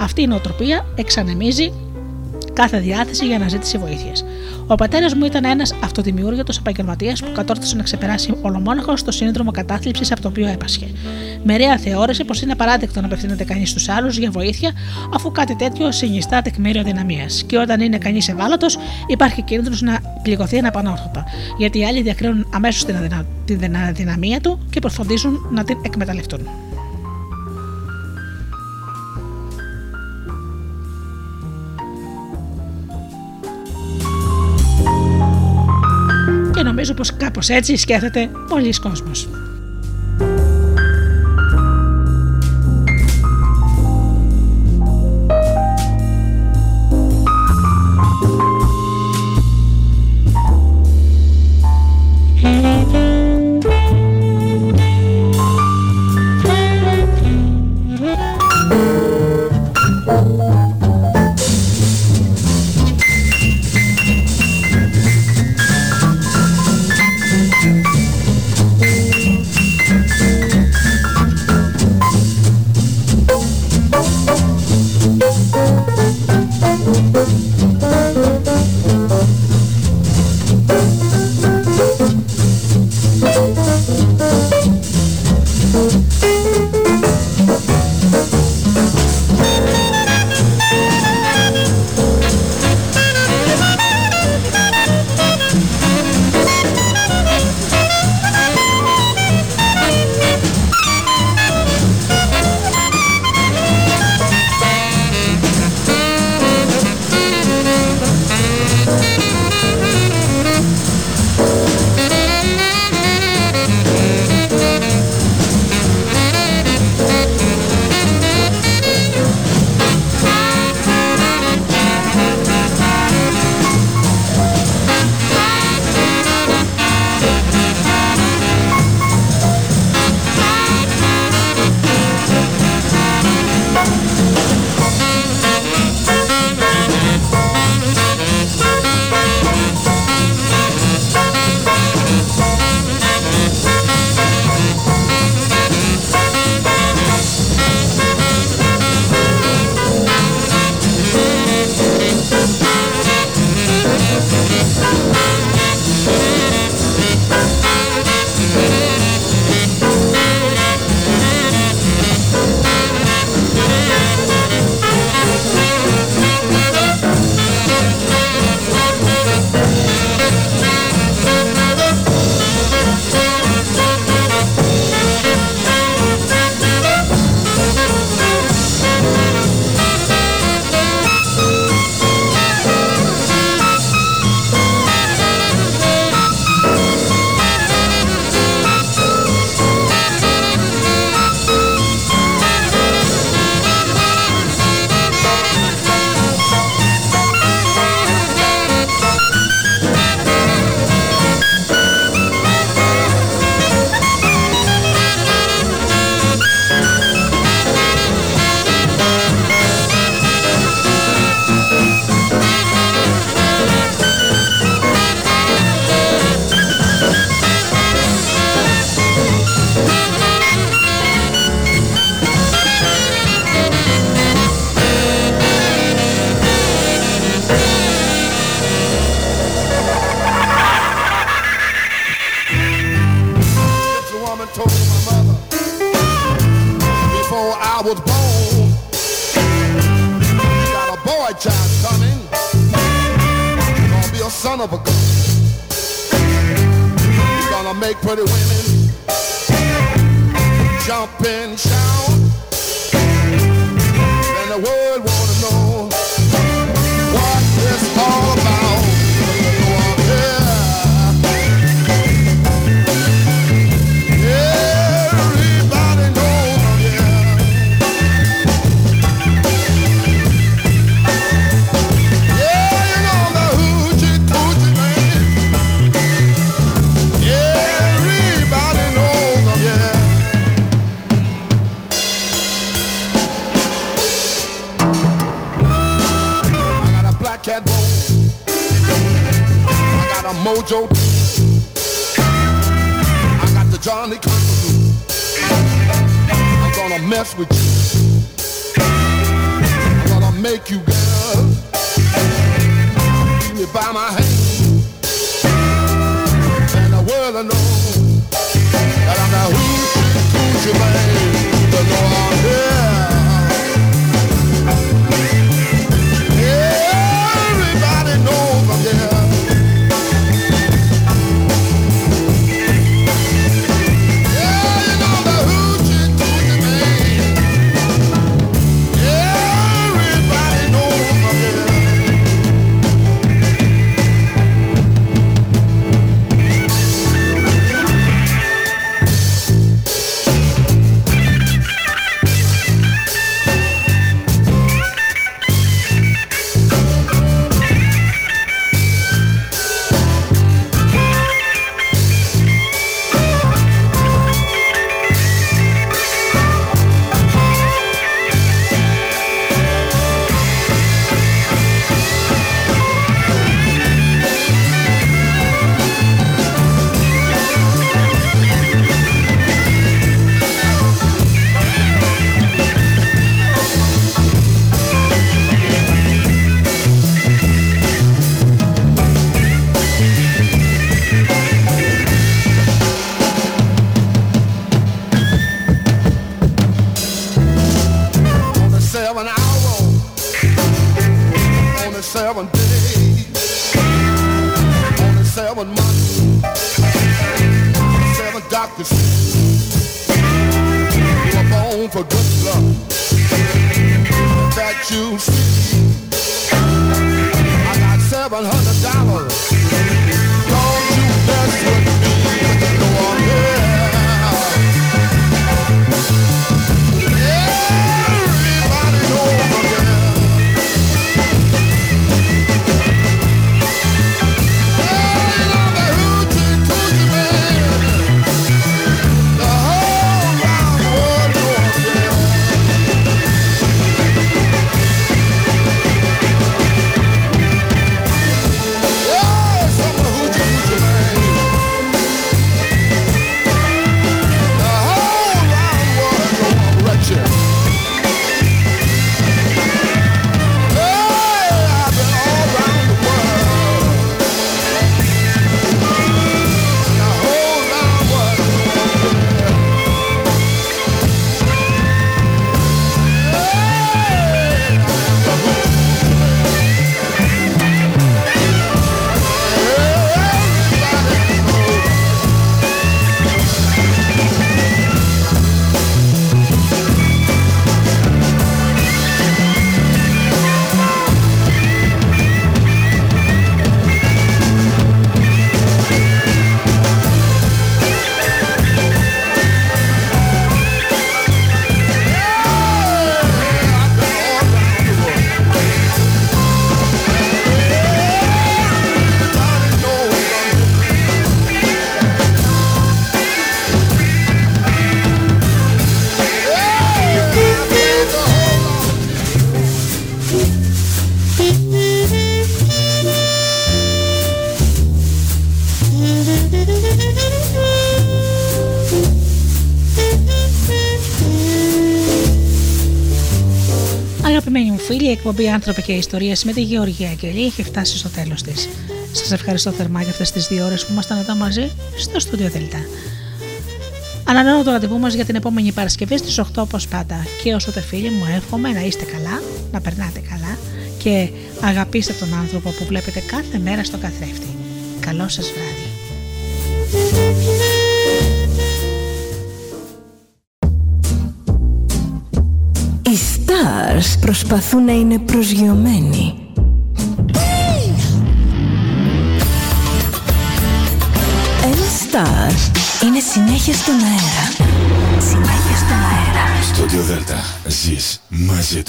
S1: Αυτή η νοοτροπία εξανεμίζει κάθε διάθεση για αναζήτηση βοήθειας. Ο πατέρας μου ήταν ένας αυτοδημιούργητος επαγγελματίας που κατόρθωσε να ξεπεράσει ολομόναχος το σύνδρομο κατάθλιψης από το οποίο έπασχε. Μερέα θεώρησε πως είναι απαράδεκτο να απευθύνεται κανείς στους άλλους για βοήθεια, αφού κάτι τέτοιο συνιστά τεκμήριο δυναμίας. Και όταν είναι κανείς ευάλωτος, υπάρχει κίνδυνος να πληγωθεί αναπανόρθωτα, γιατί οι άλλοι διακρίνουν αμέσως την αδυναμία του και προφροντίζουν να την εκμεταλλευτούν. Νομίζω πως κάπως έτσι σκέφτεται πολλοί κόσμος. Εκπομπή Άνθρωποι και Ιστορίες με τη Γεωργία Αγγελή έχει φτάσει στο τέλος της. Σας ευχαριστώ θερμά για αυτές τις δύο ώρες που ήμασταν εδώ μαζί στο στούντιο Δελτά. Ανανεώνω το ραντεβού μας για την επόμενη Παρασκευή στις 8 όπως πάντα. Και όσο τε φίλοι μου, εύχομαι να είστε καλά, να περνάτε καλά και αγαπήστε τον άνθρωπο που βλέπετε κάθε μέρα στο καθρέφτη. Καλό σας βράδυ.
S5: Προσπαθούν να είναι προσγειωμένοι. Ένα star είναι συνέχεια στον αέρα. Συνέχεια στον αέρα.
S6: Στο Δέλτα ζεις μαζί του.